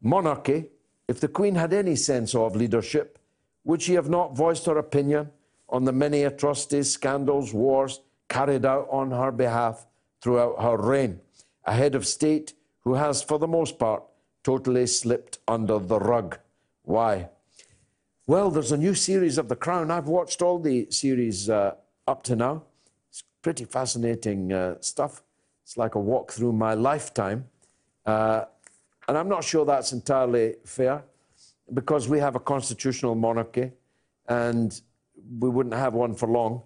Speaker 2: monarchy, if the Queen had any sense of leadership, would she have not voiced her opinion on the many atrocities, scandals, wars carried out on her behalf throughout her reign? A head of state who has, for the most part, totally slipped under the rug. Why? Well, there's a new series of The Crown. I've watched all the series uh, up to now It's pretty fascinating uh, stuff. It's like a walk through my lifetime. Uh, and I'm not sure that's entirely fair because we have a constitutional monarchy and we wouldn't have one for long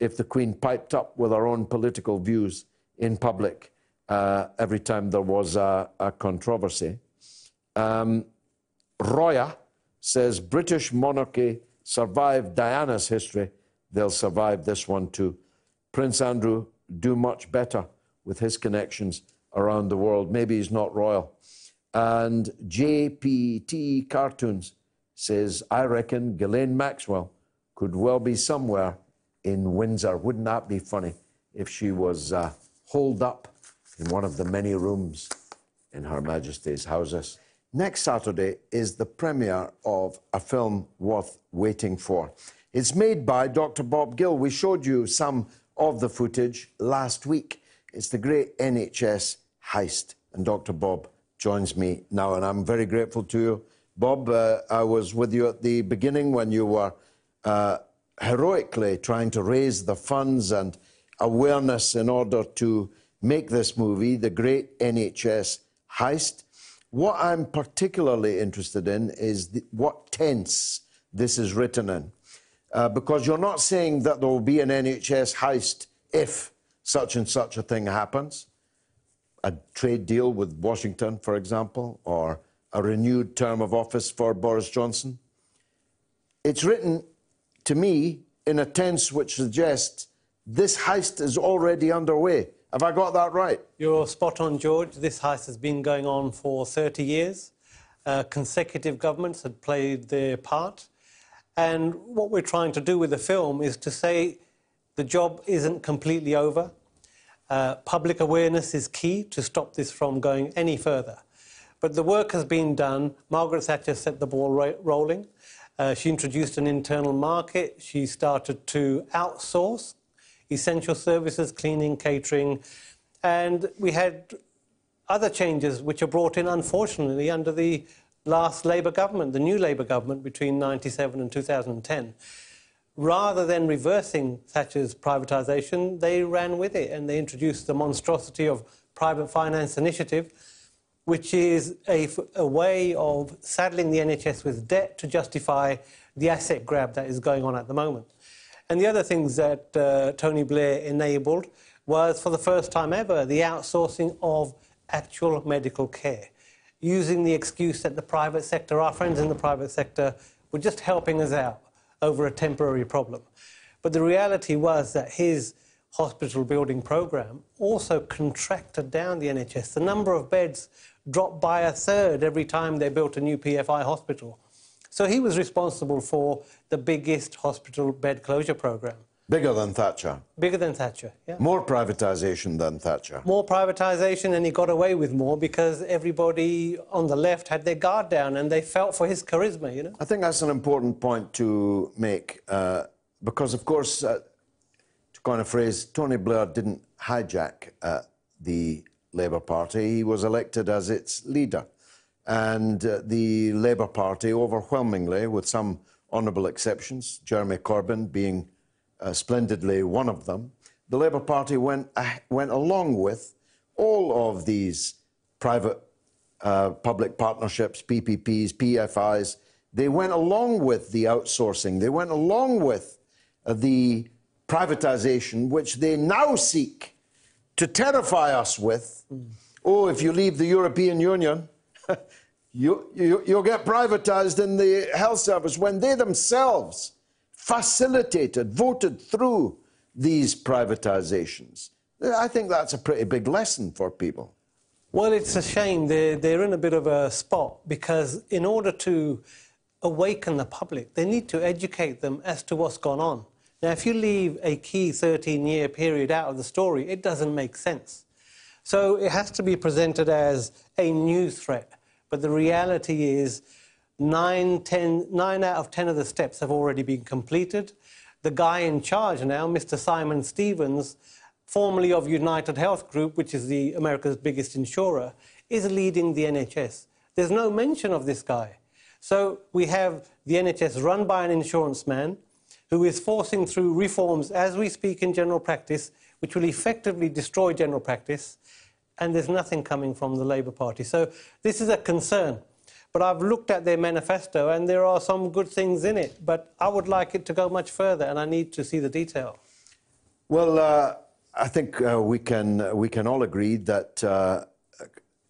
Speaker 2: if the Queen piped up with her own political views in public uh, every time there was a, a controversy. Um, Roya says British monarchy survived Diana's history, they'll survive this one too. Prince Andrew do much better with his connections around the world. Maybe he's not royal. And JPT Cartoons says, I reckon Ghislaine Maxwell could well be somewhere in Windsor. Wouldn't that be funny if she was uh, holed up in one of the many rooms in Her Majesty's houses? Next Saturday is the premiere of a film worth waiting for. It's made by Dr. Bob Gill. We showed you some of the footage last week. It's the great NHS heist, and Dr. Bob joins me now, and I'm very grateful to you. Bob, uh, I was with you at the beginning when you were uh, heroically trying to raise the funds and awareness in order to make this movie, The Great NHS Heist. What I'm particularly interested in is the, what tense this is written in uh, because you're not saying that there will be an NHS heist if such and such a thing happens. A trade deal with Washington, for example, or a renewed term of office for Boris Johnson. It's written to me in a tense which suggests this heist is already underway. Have I got that right?
Speaker 6: You're spot on, George. This heist has been going on for 30 years. Uh, consecutive governments had played their part. And what we're trying to do with the film is to say the job isn't completely over. Uh, public awareness is key to stop this from going any further. But the work has been done. Margaret Thatcher set the ball ro- rolling. Uh, she introduced an internal market. She started to outsource essential services, cleaning, catering. And we had other changes which are brought in, unfortunately, under the last Labour government, the new Labour government between 97 and 2010. Rather than reversing Thatcher's privatisation, they ran with it and they introduced the monstrosity of private finance initiative, which is a, a way of saddling the NHS with debt to justify the asset grab that is going on at the moment. And the other things that uh, Tony Blair enabled was, for the first time ever, the outsourcing of actual medical care, using the excuse that the private sector, our friends in the private sector, were just helping us out over a temporary problem. But the reality was that his hospital building program also contracted down the NHS. The number of beds dropped by a third every time they built a new PFI hospital. So he was responsible for the biggest hospital bed closure program.
Speaker 2: Bigger than Thatcher.
Speaker 6: Bigger than Thatcher, yeah.
Speaker 2: More privatisation than Thatcher.
Speaker 6: More privatisation, and he got away with more because everybody on the left had their guard down and they felt for his charisma, you know?
Speaker 2: I think that's an important point to make uh, because, of course, uh, to coin a phrase, Tony Blair didn't hijack uh, the Labour Party. He was elected as its leader. And uh, the Labour Party, overwhelmingly, with some honourable exceptions, Jeremy Corbyn being uh, splendidly one of them, the Labour Party went, uh, went along with all of these private uh, public partnerships, PPPs, PFIs. They went along with the outsourcing, they went along with uh, the privatisation, which they now seek to terrify us with. Mm. Oh, if you leave the European Union, you, you, you'll get privatized in the health service when they themselves facilitated, voted through these privatizations. I think that's a pretty big lesson for people.
Speaker 6: Well, it's a shame. They're, they're in a bit of a spot because, in order to awaken the public, they need to educate them as to what's gone on. Now, if you leave a key 13 year period out of the story, it doesn't make sense. So it has to be presented as a new threat. But the reality is, nine, ten, nine out of 10 of the steps have already been completed. The guy in charge now, Mr. Simon Stevens, formerly of United Health Group, which is the America's biggest insurer, is leading the NHS. There's no mention of this guy. So we have the NHS run by an insurance man who is forcing through reforms as we speak in general practice, which will effectively destroy general practice and there's nothing coming from the Labour Party. So this is a concern. But I've looked at their manifesto and there are some good things in it, but I would like it to go much further and I need to see the detail.
Speaker 2: Well, uh, I think uh, we, can, we can all agree that uh,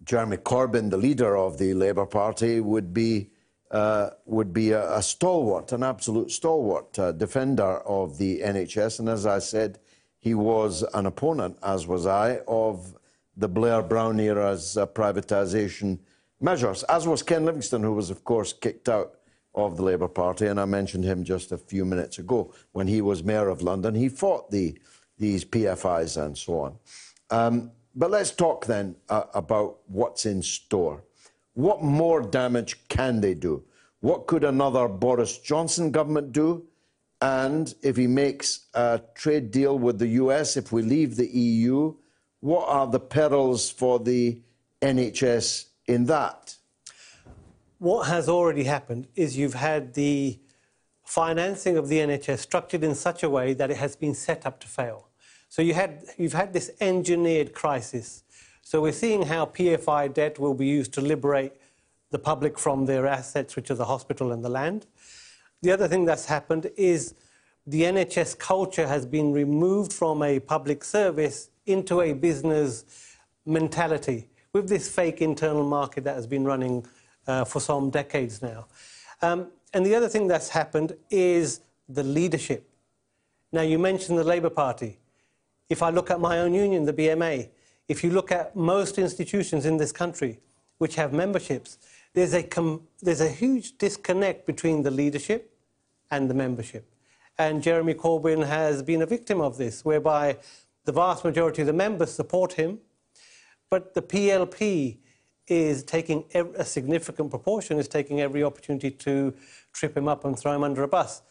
Speaker 2: Jeremy Corbyn, the leader of the Labour Party, would be, uh, would be a, a, stalwart, an absolute stalwart uh, defender of the NHS. And as I said, he was an opponent, as was I, of the Blair Brown era's uh, privatisation measures, as was Ken Livingstone, who was, of course, kicked out of the Labour Party. And I mentioned him just a few minutes ago when he was Mayor of London. He fought the, these PFIs and so on. Um, but let's talk then uh, about what's in store. What more damage can they do? What could another Boris Johnson government do? And if he makes a trade deal with the US, if we leave the EU, what are the perils for the NHS in that?
Speaker 6: What has already happened is you've had the financing of the NHS structured in such a way that it has been set up to fail. So you had, you've had this engineered crisis. So we're seeing how PFI debt will be used to liberate the public from their assets, which are the hospital and the land. The other thing that's happened is the NHS culture has been removed from a public service into a business mentality with this fake internal market that has been running uh, for some decades now. Um, and the other thing that's happened is the leadership. Now, you mentioned the Labour Party. If I look at my own union, the BMA, if you look at most institutions in this country which have memberships, there's a, there's a huge disconnect between the leadership and the membership. And Jeremy Corbyn has been a victim of this, whereby the vast majority of the members support him, but the PLP is taking a significant proportion, is taking every opportunity to trip him up and throw him under a bus.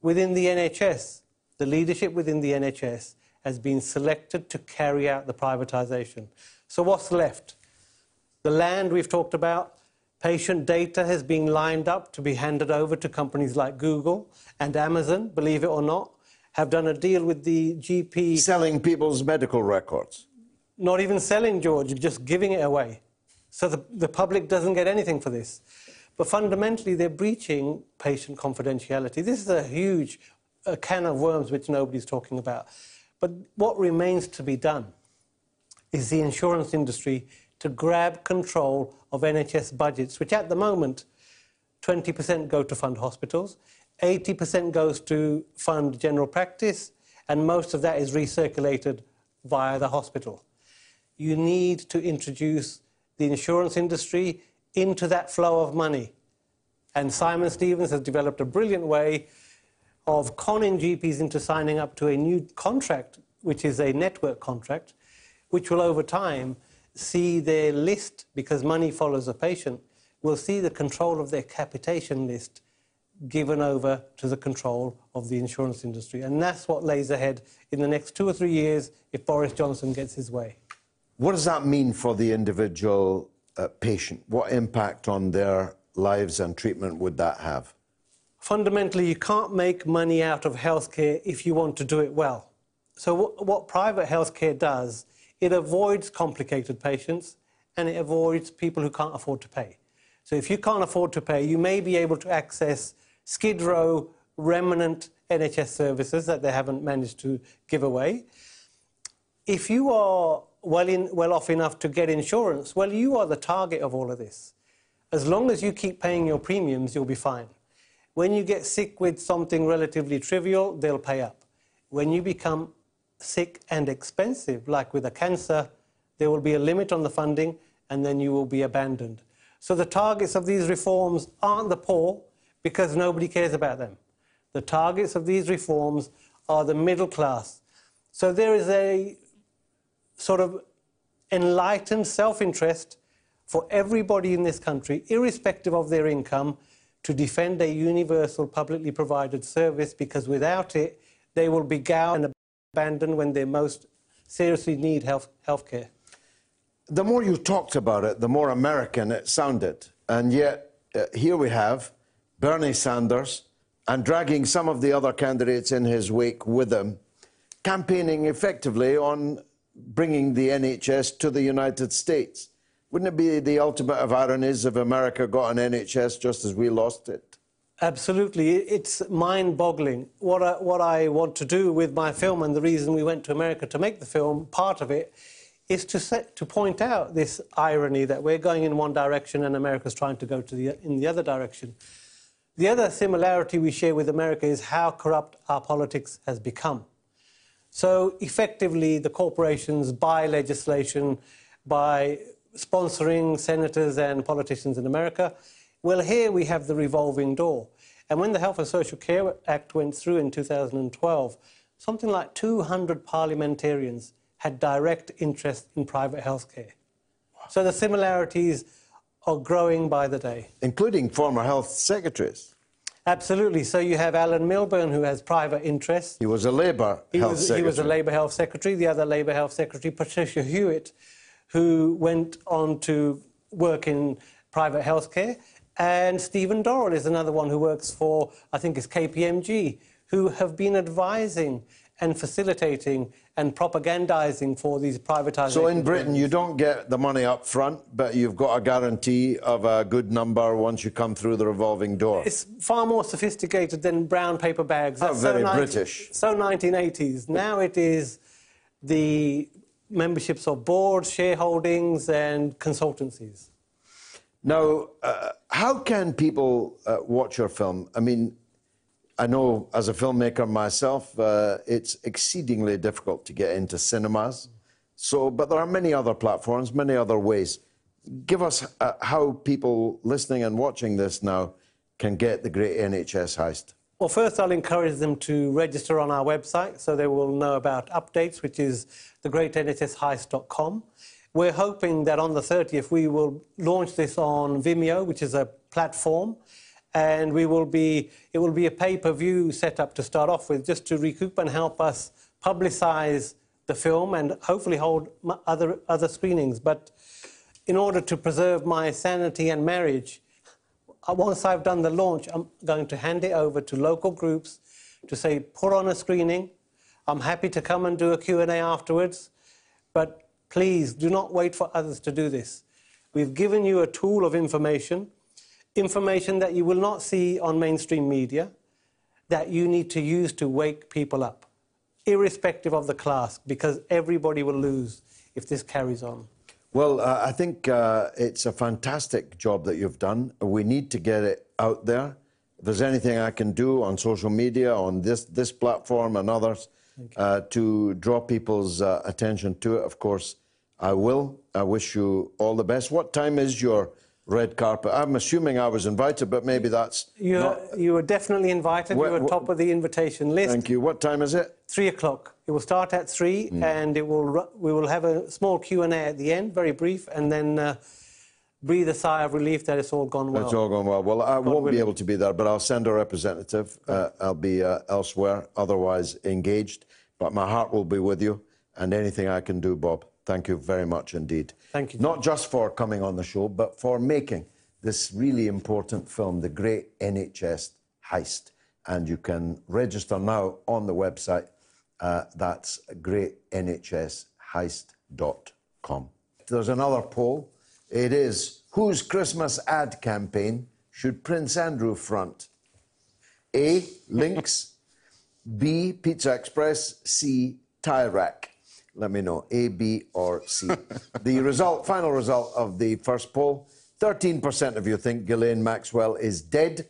Speaker 6: Within the NHS, the leadership within the NHS has been selected to carry out the privatisation. So what's left? The land we've talked about, patient data has been lined up to be handed over to companies like Google and Amazon, believe it or not, have done a deal with the GP.
Speaker 2: Selling people's medical records.
Speaker 6: Not even selling, George, just giving it away. So the, the public doesn't get anything for this. But fundamentally, they're breaching patient confidentiality. This is a huge a can of worms which nobody's talking about. But what remains to be done is the insurance industry to grab control of NHS budgets, which at the moment 20% go to fund hospitals, 80% goes to fund general practice, and most of that is recirculated via the hospital. You need to introduce the insurance industry into that flow of money. And Simon Stevens has developed a brilliant way of conning GPs into signing up to a new contract, which is a network contract, which will over time see their list, because money follows a patient, will see the control of their capitation list given over to the control of the insurance industry. And that's what lays ahead in the next two or three years if Boris Johnson gets his way.
Speaker 2: What does that mean for the individual uh, patient? What impact on their lives and treatment would that have?
Speaker 6: Fundamentally, you can't make money out of healthcare if you want to do it well. So, what, what private healthcare does, it avoids complicated patients and it avoids people who can't afford to pay. So, if you can't afford to pay, you may be able to access Skid Row remnant NHS services that they haven't managed to give away. If you are well, in, well off enough to get insurance, well, you are the target of all of this. As long as you keep paying your premiums, you'll be fine. When you get sick with something relatively trivial, they'll pay up. When you become sick and expensive, like with a cancer, there will be a limit on the funding and then you will be abandoned. So the targets of these reforms aren't the poor because nobody cares about them. The targets of these reforms are the middle class. So there is a sort of enlightened self interest for everybody in this country, irrespective of their income, to defend a universal publicly provided service because without it, they will be gouged and abandoned when they most seriously need health care.
Speaker 2: The more you talked about it, the more American it sounded. And yet, uh, here we have Bernie Sanders and dragging some of the other candidates in his wake with him, campaigning effectively on bringing the NHS to the United States. Wouldn't it be the ultimate of ironies if America got an NHS just as we lost it?
Speaker 6: Absolutely. It's mind boggling. What I, what I want to do with my film, and the reason we went to America to make the film, part of it, is to, set, to point out this irony that we're going in one direction and America's trying to go to the, in the other direction. The other similarity we share with America is how corrupt our politics has become. So effectively, the corporations buy legislation by sponsoring senators and politicians in America. Well, here we have the revolving door. And when the Health and Social Care Act went through in 2012, something like 200 parliamentarians had direct interest in private health care. So the similarities are growing by the day.
Speaker 2: Including former health secretaries.
Speaker 6: Absolutely. So you have Alan Milburn, who has private interests.
Speaker 2: He was a Labour health
Speaker 6: was,
Speaker 2: secretary.
Speaker 6: He was a Labour health secretary. The other Labour health secretary, Patricia Hewitt, who went on to work in private healthcare. And Stephen Dorrell is another one who works for, I think it's KPMG, who have been advising and facilitating and propagandizing for these privatized.
Speaker 2: So in Britain, you don't get the money up front, but you've got a guarantee of a good number once you come through the revolving door.
Speaker 6: It's far more sophisticated than brown paper bags.
Speaker 2: That's very so British.
Speaker 6: So 1980s. Now it is the memberships of boards, shareholdings, and consultancies.
Speaker 2: Now, uh, how can people uh, watch your film? I mean, I know as a filmmaker myself, uh, it's exceedingly difficult to get into cinemas. So, but there are many other platforms, many other ways. Give us uh, how people listening and watching this now can get the great NHS heist.
Speaker 6: Well, first, I'll encourage them to register on our website so they will know about updates, which is thegreatnhsheist.com. We're hoping that on the 30th we will launch this on Vimeo, which is a platform, and we will be it will be a pay-per-view setup to start off with, just to recoup and help us publicise the film and hopefully hold other other screenings. But in order to preserve my sanity and marriage, uh, once I've done the launch, I'm going to hand it over to local groups to say put on a screening. I'm happy to come and do a Q&A afterwards, but please do not wait for others to do this. We've given you a tool of information information that you will not see on mainstream media that you need to use to wake people up, irrespective of the class, because everybody will lose if this carries on.
Speaker 2: Well, uh, I think uh, it's a fantastic job that you've done. We need to get it out there. If there's anything I can do on social media, on this, this platform and others, uh, to draw people's uh, attention to it, of course, I will. I wish you all the best. What time is your red carpet. I'm assuming I was invited, but maybe that's
Speaker 6: you.
Speaker 2: Not...
Speaker 6: You were definitely invited. you were top of the invitation list.
Speaker 2: Thank you. What time is it?
Speaker 6: Three o'clock. It will start at three, mm. and it will. We will have a small Q and A at the end, very brief, and then. Uh, breathe a sigh of relief that it's all gone well.
Speaker 2: It's all gone well. Well, I God won't willing. be able to be there, but I'll send a representative. Uh, I'll be uh, elsewhere, otherwise engaged. But my heart will be with you, and anything I can do, Bob. Thank you very much indeed.
Speaker 6: Thank you.
Speaker 2: Not just for coming on the show, but for making this really important film, The Great NHS Heist. And you can register now on the website. Uh, that's greatnhsheist.com. There's another poll. It is Whose Christmas ad campaign should Prince Andrew front? A. Lynx. B. Pizza Express. C. Tyrac. Let me know, A, B, or C. the result, final result of the first poll 13% of you think Ghislaine Maxwell is dead.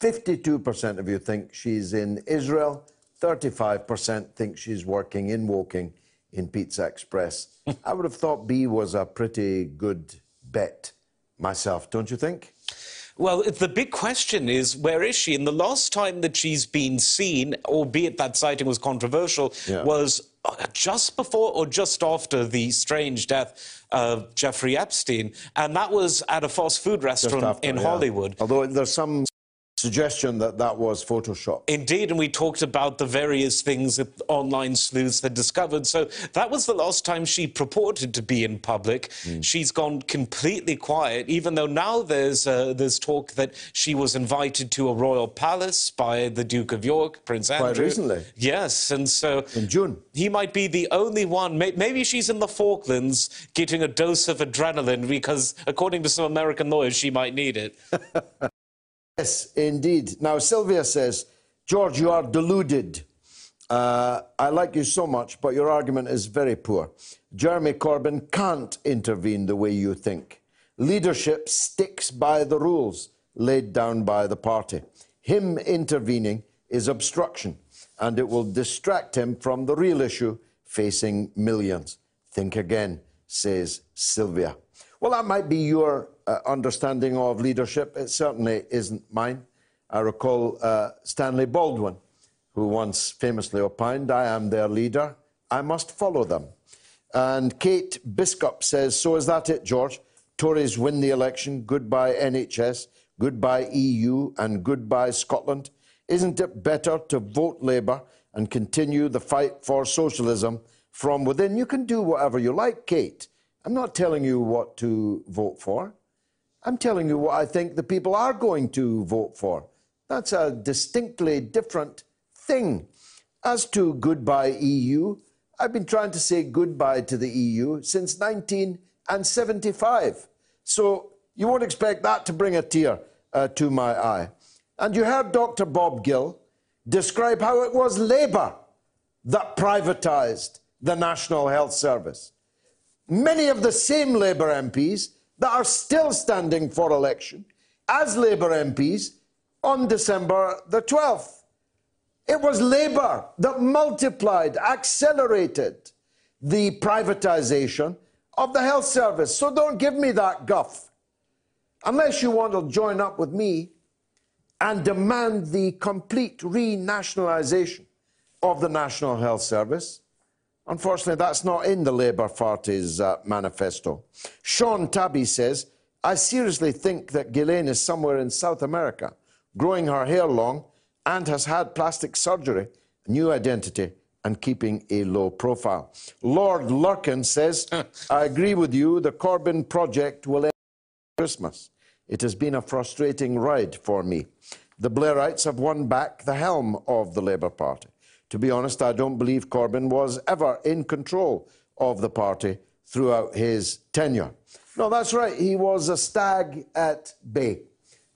Speaker 2: 52% of you think she's in Israel. 35% think she's working in Woking in Pizza Express. I would have thought B was a pretty good bet myself, don't you think?
Speaker 7: Well, the big question is where is she? And the last time that she's been seen, albeit that sighting was controversial, yeah. was Uh, just before or just after the strange death of Jeffrey Epstein. And that was at a fast food restaurant after, in yeah. Hollywood.
Speaker 2: Although there's some suggestion that that was Photoshop.
Speaker 7: Indeed, and we talked about the various things that online sleuths had discovered. So that was the last time she purported to be in public. Mm. She's gone completely quiet, even though now there's uh, there's talk that she was invited to a royal palace by the Duke of York, Prince Andrew.
Speaker 2: Quite recently.
Speaker 7: Yes, and so
Speaker 2: in June
Speaker 7: he might be the only one. Maybe she's in the Falklands getting a dose of adrenaline because, according to some American lawyers, she might need it.
Speaker 2: Yes, indeed. Now, Sylvia says, George, you are deluded. Uh, I like you so much, but your argument is very poor. Jeremy Corbyn can't intervene the way you think. Leadership sticks by the rules laid down by the party. Him intervening is obstruction, and it will distract him from the real issue facing millions. Think again, says Sylvia. Well, that might be your understanding of leadership. It certainly isn't mine. I recall uh, Stanley Baldwin, who once famously opined, I am their leader, I must follow them. And Kate Biscop says, So is that it, George? Tories win the election, goodbye NHS, goodbye EU, and goodbye Scotland. Isn't it better to vote Labour and continue the fight for socialism from within? You can do whatever you like, Kate. I'm not telling you what to vote for. I'm telling you what I think the people are going to vote for. That's a distinctly different thing. As to goodbye EU, I've been trying to say goodbye to the EU since 1975. So you won't expect that to bring a tear uh, to my eye. And you heard Dr. Bob Gill describe how it was Labour that privatised the National Health Service. Many of the same Labour MPs that are still standing for election as Labour MPs on December the 12th. It was Labour that multiplied, accelerated the privatisation of the health service. So don't give me that guff. Unless you want to join up with me and demand the complete renationalisation of the National Health Service. Unfortunately, that's not in the Labour Party's uh, manifesto. Sean Tabby says, I seriously think that Ghislaine is somewhere in South America, growing her hair long, and has had plastic surgery, new identity, and keeping a low profile. Lord Lurkin says, I agree with you, the Corbyn project will end Christmas. It has been a frustrating ride for me. The Blairites have won back the helm of the Labour Party. To be honest, I don't believe Corbyn was ever in control of the party throughout his tenure. No, that's right. He was a stag at bay.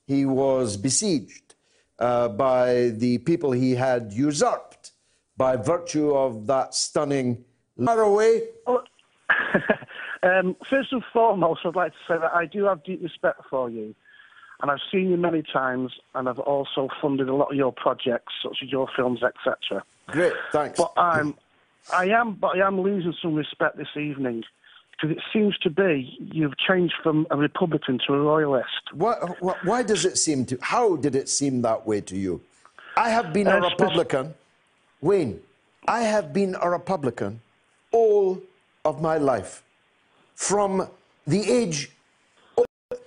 Speaker 2: He was besieged uh, by the people he had usurped by virtue of that stunning away.
Speaker 8: Oh, um, first and foremost, I'd like to say that I do have deep respect for you. And I've seen you many times, and I've also funded a lot of your projects, such as your films, etc.
Speaker 2: Great, thanks.
Speaker 8: But I'm, I am, but I am losing some respect this evening because it seems to be you've changed from a Republican to a Royalist.
Speaker 2: What, what, why does it seem to? How did it seem that way to you? I have been a uh, Republican, Wayne. I have been a Republican all of my life, from the age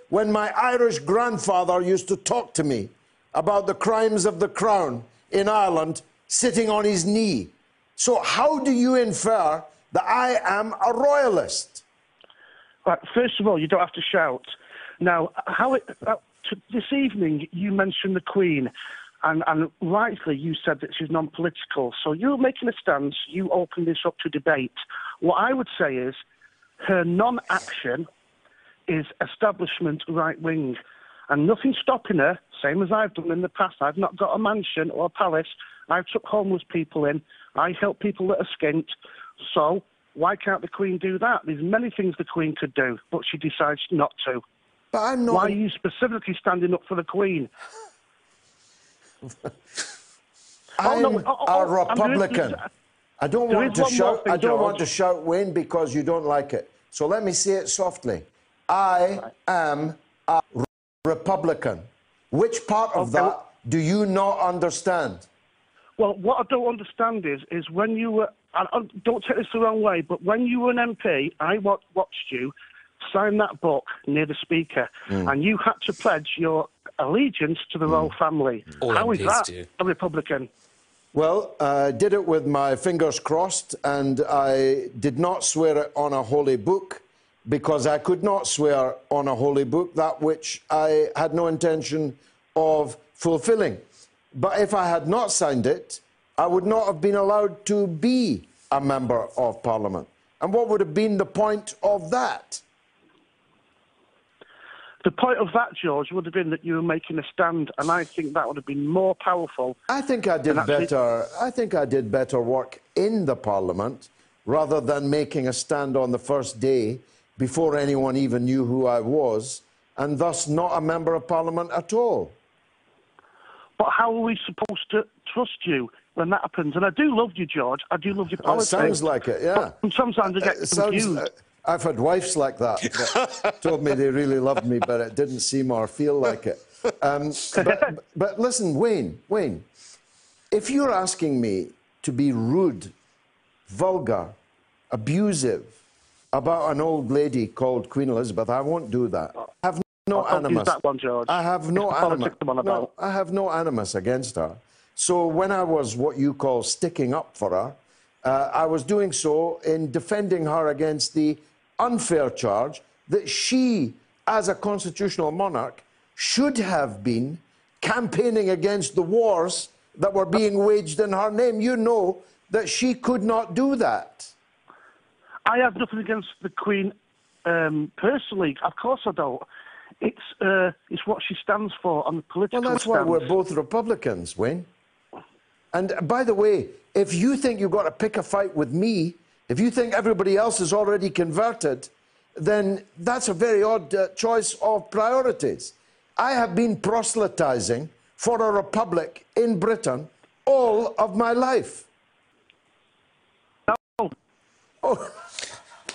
Speaker 2: when my Irish grandfather used to talk to me about the crimes of the crown in Ireland sitting on his knee. So, how do you infer that I am a royalist?
Speaker 8: Right, first of all, you don't have to shout. Now, how it, uh, this evening you mentioned the Queen, and, and rightly you said that she's non-political. So you're making a stance. You open this up to debate. What I would say is her non-action is establishment right wing. And nothing stopping her, same as I've done in the past. I've not got a mansion or a palace. I've took homeless people in. I help people that are skint. So why can't the Queen do that? There's many things the Queen could do, but she decides not to.
Speaker 2: But I'm not.
Speaker 8: Why are you specifically standing up for the Queen?
Speaker 2: I'm oh, no, oh, oh, a oh, Republican. I don't want to shout. I don't want to shout Wayne because you don't like it. So let me say it softly. I am a Republican. Which part of okay. that do you not understand?
Speaker 8: Well, what I don't understand is is when you were. I, don't take this the wrong way, but when you were an MP, I watched you sign that book near the Speaker, mm. and you had to pledge your allegiance to the mm. royal family.
Speaker 7: All
Speaker 8: How
Speaker 7: MPs
Speaker 8: is that
Speaker 7: do.
Speaker 8: a Republican?
Speaker 2: Well, I did it with my fingers crossed, and I did not swear it on a holy book because I could not swear on a holy book that which I had no intention of fulfilling. But if I had not signed it, I would not have been allowed to be a member of Parliament. And what would have been the point of that?
Speaker 8: The point of that, George, would have been that you were making a stand, and I think that would have been more powerful.
Speaker 2: I think I did better. I think I did better work in the Parliament rather than making a stand on the first day before anyone even knew who I was, and thus not a member of parliament at all.
Speaker 8: But how are we supposed to trust you when that happens? And I do love you, George. I do love your politics.
Speaker 2: That sounds like it, yeah.
Speaker 8: But sometimes I get confused. Sounds, uh,
Speaker 2: I've had wives like that that told me they really loved me, but it didn't seem or feel like it. Um, but, but listen, Wayne, Wayne, if you're asking me to be rude, vulgar, abusive, about an old lady called Queen Elizabeth. I won't do that. I have no
Speaker 8: I'll
Speaker 2: animus.
Speaker 8: that one, George.
Speaker 2: I have no animus. No, I have no animus against her. So when I was what you call sticking up for her, uh, I was doing so in defending her against the unfair charge that she, as a constitutional monarch, should have been campaigning against the wars that were being waged in her name. You know that she could not do that.
Speaker 8: I have nothing against the Queen um, personally. Of course, I don't. It's uh, it's what she stands for on the political.
Speaker 2: Well, that's why we're both Republicans, Wayne. And by the way, if you think you've got to pick a fight with me, if you think everybody else is already converted, then that's a very odd uh, choice of priorities. I have been proselytizing for a republic in Britain all of my life.
Speaker 8: No.
Speaker 2: Oh.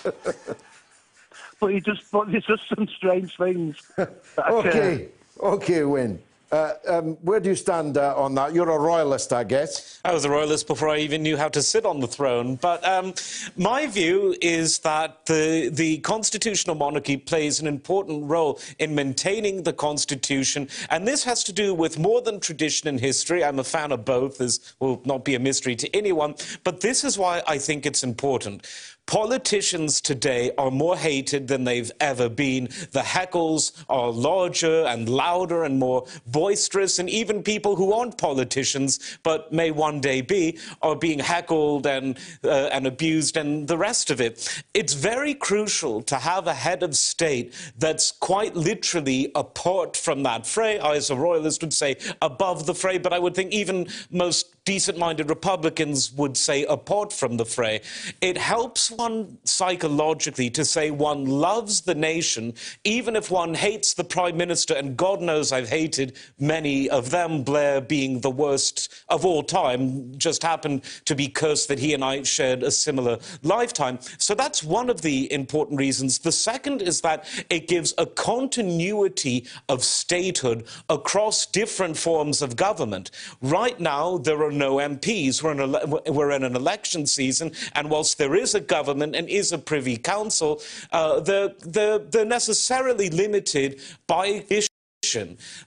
Speaker 8: but he just, but there's just some strange things. that occur.
Speaker 2: okay, okay, Win. Uh, um, where do you stand uh, on that? You're a royalist, I guess.
Speaker 7: I was a royalist before I even knew how to sit on the throne. But um, my view is that the, the constitutional monarchy plays an important role in maintaining the constitution. And this has to do with more than tradition and history. I'm a fan of both, as will not be a mystery to anyone. But this is why I think it's important. Politicians today are more hated than they've ever been. The heckles are larger and louder and more boisterous, and even people who aren't politicians but may one day be are being heckled and, uh, and abused and the rest of it. It's very crucial to have a head of state that's quite literally apart from that fray. I, as a royalist, would say above the fray, but I would think even most decent minded Republicans would say apart from the fray. It helps one psychologically to say one loves the nation, even if one hates the Prime Minister, and God knows I've hated many of them, Blair being the worst of all time, just happened to be cursed that he and I shared a similar lifetime. So that's one of the important reasons. The second is that it gives a continuity of statehood across different forms of government. Right now, there are no MPs. We're in, we're in an election season, and whilst there is a government and is a privy council, uh, they're, they're, they're necessarily limited by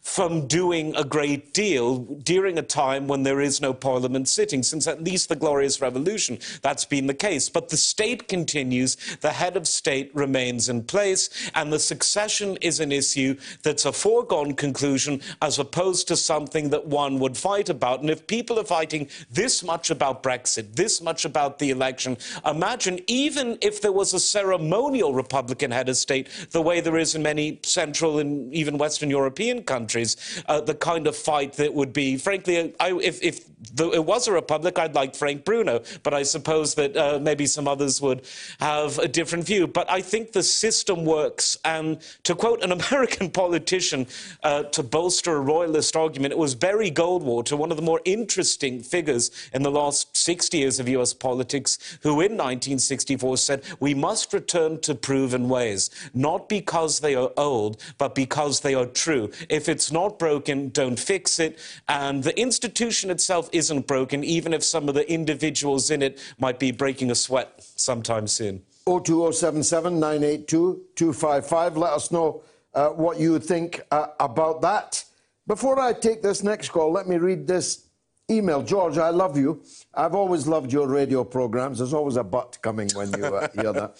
Speaker 7: from doing a great deal during a time when there is no parliament sitting, since at least the Glorious Revolution that's been the case. But the state continues, the head of state remains in place, and the succession is an issue that's a foregone conclusion as opposed to something that one would fight about. And if people are fighting this much about Brexit, this much about the election, imagine even if there was a ceremonial Republican head of state, the way there is in many Central and even Western Europe European countries, uh, the kind of fight that would be, frankly, I, if, if the, it was a republic, I'd like Frank Bruno, but I suppose that uh, maybe some others would have a different view. But I think the system works. And to quote an American politician uh, to bolster a royalist argument, it was Barry Goldwater, one of the more interesting figures in the last 60 years of US politics, who in 1964 said, We must return to proven ways, not because they are old, but because they are true. If it's not broken, don't fix it. And the institution itself isn't broken, even if some of the individuals in it might be breaking a sweat sometime soon.
Speaker 2: 02077 982 255. Let us know uh, what you think uh, about that. Before I take this next call, let me read this email. George, I love you. I've always loved your radio programs. There's always a but coming when you uh, hear that.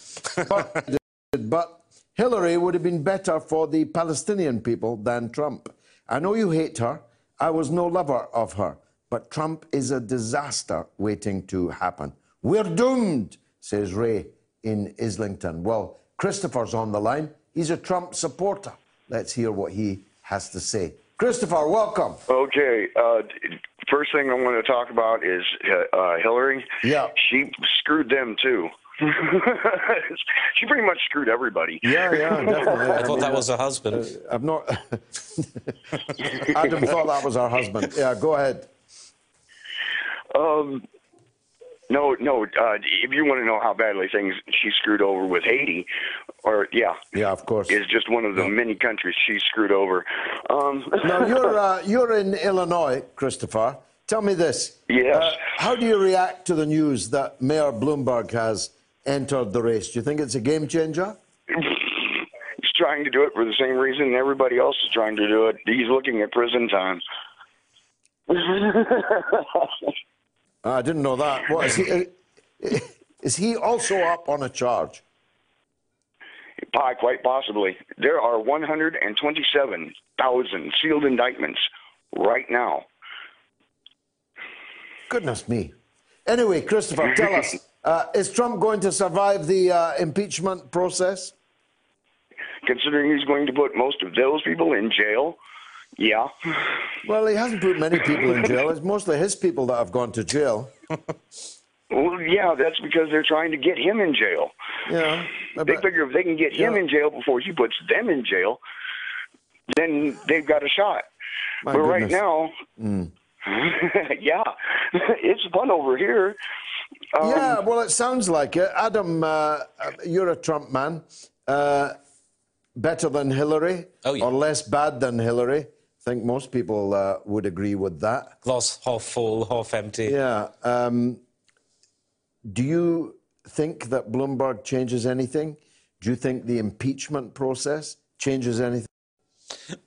Speaker 2: But, but Hillary would have been better for the Palestinian people than Trump. I know you hate her. I was no lover of her. But Trump is a disaster waiting to happen. We're doomed, says Ray in Islington. Well, Christopher's on the line. He's a Trump supporter. Let's hear what he has to say. Christopher, welcome.
Speaker 9: Okay. Uh, first thing I want to talk about is uh, Hillary.
Speaker 2: Yeah.
Speaker 9: She screwed them too. she pretty much screwed everybody.
Speaker 2: Yeah, yeah, definitely.
Speaker 7: I, I thought mean, that was her husband.
Speaker 2: Uh, I've not. Adam thought that was her husband. Yeah, go ahead.
Speaker 9: Um, no, no. Uh, if you want to know how badly things she screwed over with Haiti, or yeah,
Speaker 2: yeah, of course,
Speaker 9: is just one of the yeah. many countries she screwed over. Um,
Speaker 2: now you're uh, you're in Illinois, Christopher. Tell me this.
Speaker 9: Yes. Uh,
Speaker 2: how do you react to the news that Mayor Bloomberg has entered the race? Do you think it's a game changer?
Speaker 9: He's trying to do it for the same reason everybody else is trying to do it. He's looking at prison time.
Speaker 2: I didn't know that. What is he? Uh, is he also up on a charge?
Speaker 9: Quite possibly. There are 127,000 sealed indictments right now.
Speaker 2: Goodness me. Anyway, Christopher, tell us uh, is Trump going to survive the uh, impeachment process?
Speaker 9: Considering he's going to put most of those people in jail, yeah.
Speaker 2: Well, he hasn't put many people in jail. It's mostly his people that have gone to jail.
Speaker 9: well, yeah, that's because they're trying to get him in jail.
Speaker 2: Yeah.
Speaker 9: They figure if they can get him in jail before he puts them in jail, then they've got a shot.
Speaker 2: My
Speaker 9: but right now,
Speaker 2: Mm.
Speaker 9: yeah, it's fun over here. Um,
Speaker 2: yeah, well, it sounds like it. Adam, uh, uh, you're a Trump man. Uh, better than Hillary or less bad than Hillary? I think most people uh, would agree with that.
Speaker 7: Glass half full, half empty.
Speaker 2: Yeah. Um, do you think that Bloomberg changes anything? Do you think the impeachment process changes anything?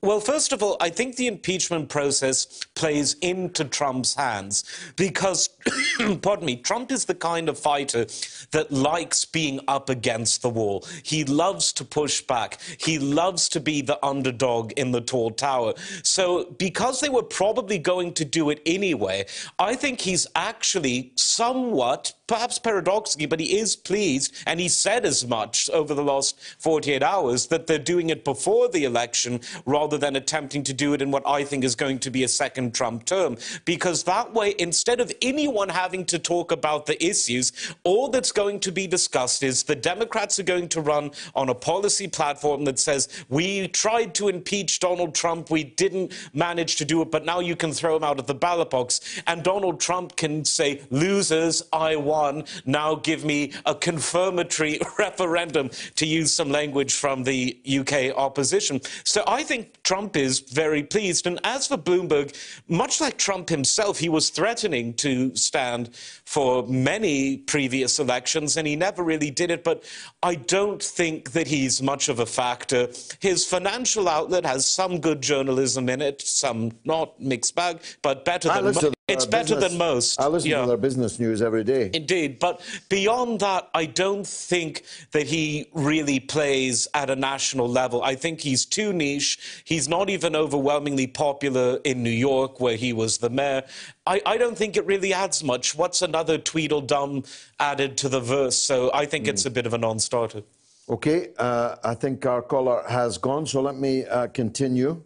Speaker 7: Well, first of all, I think the impeachment process plays into Trump's hands because, pardon me, Trump is the kind of fighter that likes being up against the wall. He loves to push back. He loves to be the underdog in the tall tower. So, because they were probably going to do it anyway, I think he's actually somewhat, perhaps paradoxically, but he is pleased, and he said as much over the last 48 hours that they're doing it before the election rather than attempting to do it in what I think is going to be a second Trump term. Because that way, instead of anyone having to talk about the issues, all that's going to be discussed is the Democrats are going to run on a policy platform that says, We tried to impeach Donald Trump, we didn't manage to do it, but now you can throw him out of the ballot box. And Donald Trump can say, Losers, I won. Now give me a confirmatory referendum, to use some language from the UK opposition. So I think Trump is very pleased. And as for Bloomberg, much like Trump himself, he was threatening to stand for many previous elections, and he never really did it. But I don't think that he's much of a factor. His financial outlet has some good journalism in it, some not mixed bag, but better
Speaker 2: I
Speaker 7: than
Speaker 2: listen
Speaker 7: mo-
Speaker 2: to
Speaker 7: it's
Speaker 2: their
Speaker 7: better
Speaker 2: business-
Speaker 7: than most.
Speaker 2: I listen
Speaker 7: yeah.
Speaker 2: to their business news every day.
Speaker 7: Indeed, but beyond that, I don't think that he really plays at a national level. I think he's too niche. He's not even overwhelmingly popular in New York, where he was the mayor. I, I don't think it really adds much. What's another Tweedledum added to the verse? So I think it's a bit of a non starter.
Speaker 2: Okay, uh, I think our caller has gone, so let me uh, continue.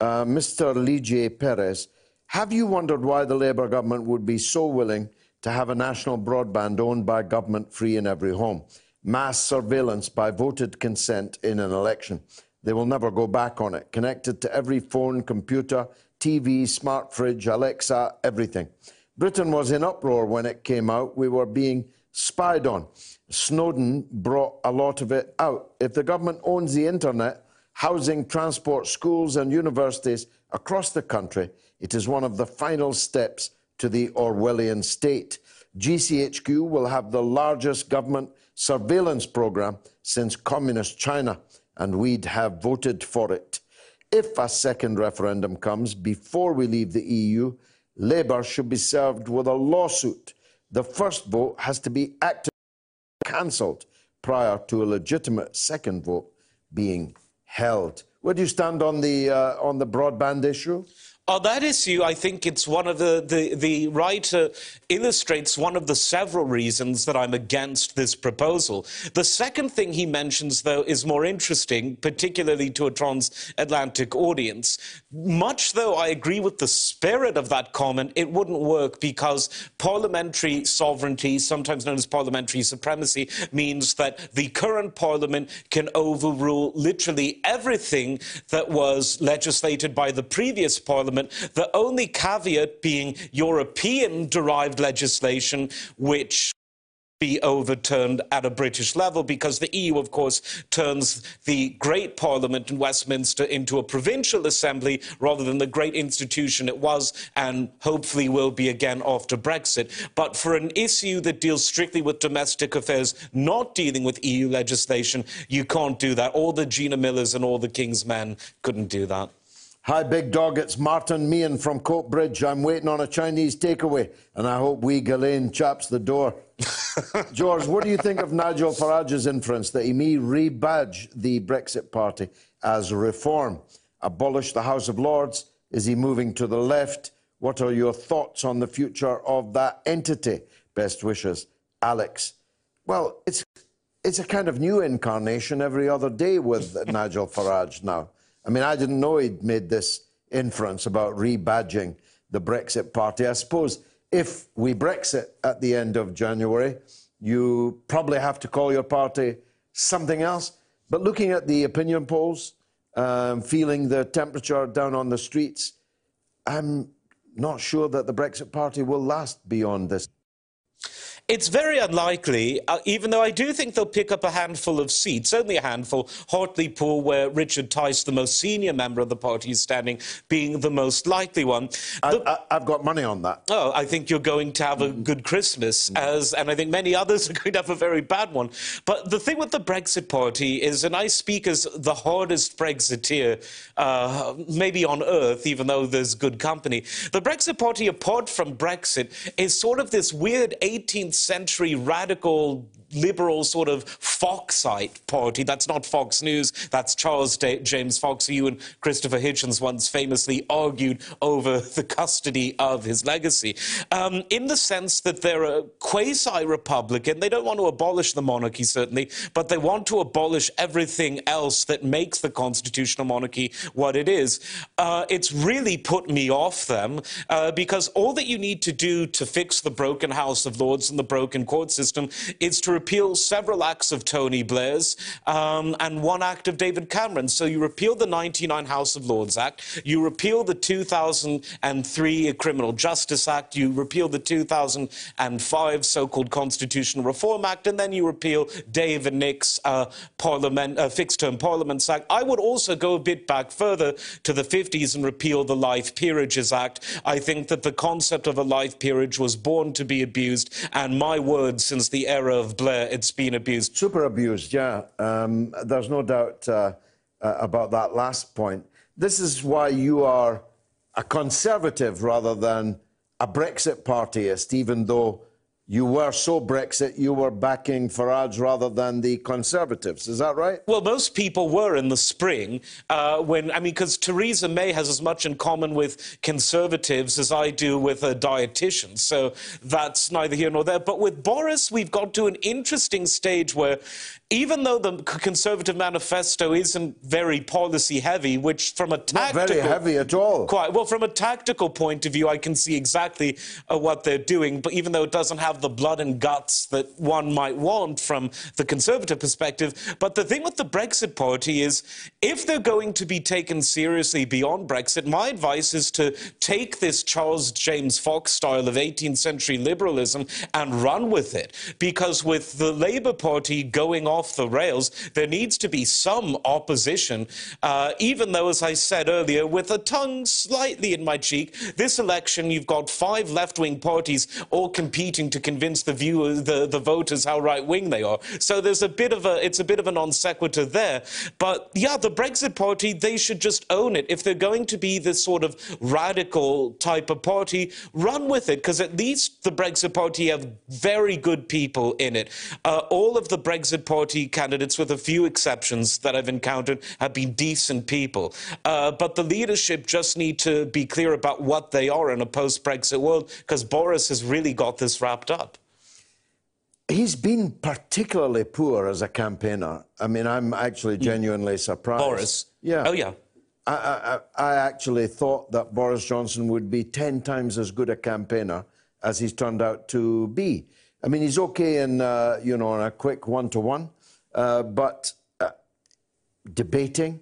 Speaker 2: Uh, Mr. Lee J. Perez, have you wondered why the Labour government would be so willing to have a national broadband owned by government free in every home? Mass surveillance by voted consent in an election. They will never go back on it. Connected to every phone, computer, TV, smart fridge, Alexa, everything. Britain was in uproar when it came out. We were being spied on. Snowden brought a lot of it out. If the government owns the internet, housing, transport, schools, and universities across the country, it is one of the final steps to the Orwellian state. GCHQ will have the largest government surveillance program since communist China, and we'd have voted for it. If a second referendum comes before we leave the EU, Labour should be served with a lawsuit. The first vote has to be actively cancelled prior to a legitimate second vote being held. Where do you stand on the uh, on the broadband issue?
Speaker 7: On that issue, I think it's one of the, the, the writer illustrates one of the several reasons that I'm against this proposal. The second thing he mentions, though, is more interesting, particularly to a transatlantic audience. Much though I agree with the spirit of that comment, it wouldn't work because parliamentary sovereignty, sometimes known as parliamentary supremacy, means that the current parliament can overrule literally everything that was legislated by the previous parliament the only caveat being European derived legislation, which be overturned at a British level because the EU, of course, turns the great parliament in Westminster into a provincial assembly rather than the great institution it was and hopefully will be again after Brexit. But for an issue that deals strictly with domestic affairs, not dealing with EU legislation, you can't do that. All the Gina Millers and all the King's men couldn't do that.
Speaker 2: Hi, big dog. It's Martin Meehan from Coatbridge. I'm waiting on a Chinese takeaway, and I hope we Ghislaine chaps the door. George, what do you think of Nigel Farage's inference that he may rebadge the Brexit Party as Reform? Abolish the House of Lords? Is he moving to the left? What are your thoughts on the future of that entity? Best wishes, Alex. Well, it's it's a kind of new incarnation every other day with Nigel Farage now. I mean, I didn't know he'd made this inference about rebadging the Brexit Party. I suppose if we Brexit at the end of January, you probably have to call your party something else. But looking at the opinion polls, um, feeling the temperature down on the streets. I'm not sure that the Brexit Party will last beyond this.
Speaker 7: It's very unlikely, uh, even though I do think they'll pick up a handful of seats, only a handful. Hartlepool, where Richard Tice, the most senior member of the party, is standing, being the most likely one.
Speaker 2: I, have got money on that.
Speaker 7: Oh, I think you're going to have a good Christmas, mm. as, and I think many others are going to have a very bad one. But the thing with the Brexit Party is, and I speak as the hardest Brexiteer uh, maybe on earth, even though there's good company. The Brexit Party, apart from Brexit, is sort of this weird 18th century radical liberal sort of Foxite party. That's not Fox News. That's Charles D James Fox, who you and Christopher Hitchens once famously argued over the custody of his legacy. Um, in the sense that they're a quasi-republican. They don't want to abolish the monarchy, certainly, but they want to abolish everything else that makes the constitutional monarchy what it is. Uh, it's really put me off them uh, because all that you need to do to fix the broken House of Lords and the broken court system is to repeal several acts of Tony Blair's um, and one act of David Cameron. So you repeal the 99 House of Lords Act, you repeal the 2003 Criminal Justice Act, you repeal the 2005 so-called Constitutional Reform Act, and then you repeal David Nick's uh, parliament, uh, fixed-term Parliaments Act. I would also go a bit back further to the 50s and repeal the Life Peerages Act. I think that the concept of a life peerage was born to be abused, and my word, since the era of It's been abused.
Speaker 2: Super abused, yeah. Um, there's no doubt uh, uh, about that last point. This is why you are a conservative rather than a Brexit partyist, even though you were so Brexit, you were backing Farage rather than the Conservatives. Is that right?
Speaker 7: Well, most people were in the spring uh, when, I mean, because Theresa May has as much in common with Conservatives as I do with a dietitian. So that's neither here nor there. But with Boris, we've got to an interesting stage where even though the Conservative manifesto isn't very policy heavy, which from a tactical...
Speaker 2: Not very heavy at all.
Speaker 7: Quite. Well, from a tactical point of view, I can see exactly uh, what they're doing, but even though it doesn't have the blood and guts that one might want from the Conservative perspective. But the thing with the Brexit Party is, if they're going to be taken seriously beyond Brexit, my advice is to take this Charles James Fox style of 18th century liberalism and run with it. Because with the Labour Party going on off the rails. There needs to be some opposition, uh, even though, as I said earlier, with a tongue slightly in my cheek, this election you've got five left-wing parties all competing to convince the viewers, the, the voters how right-wing they are. So there's a bit of a, it's a bit of a non sequitur there. But yeah, the Brexit Party, they should just own it. If they're going to be this sort of radical type of party, run with it, because at least the Brexit Party have very good people in it. Uh, all of the Brexit Party Party candidates, with a few exceptions that I've encountered, have been decent people. Uh, but the leadership just need to be clear about what they are in a post Brexit world, because Boris has really got this wrapped up.
Speaker 2: He's been particularly poor as a campaigner. I mean, I'm actually genuinely surprised.
Speaker 7: Boris?
Speaker 2: Yeah.
Speaker 7: Oh, yeah.
Speaker 2: I, I, I, actually thought that Boris Johnson would be 10 times as good a campaigner as he's turned out to be. I mean, he's okay in, uh, you know, in a quick one-to-one. Uh, but uh, debating,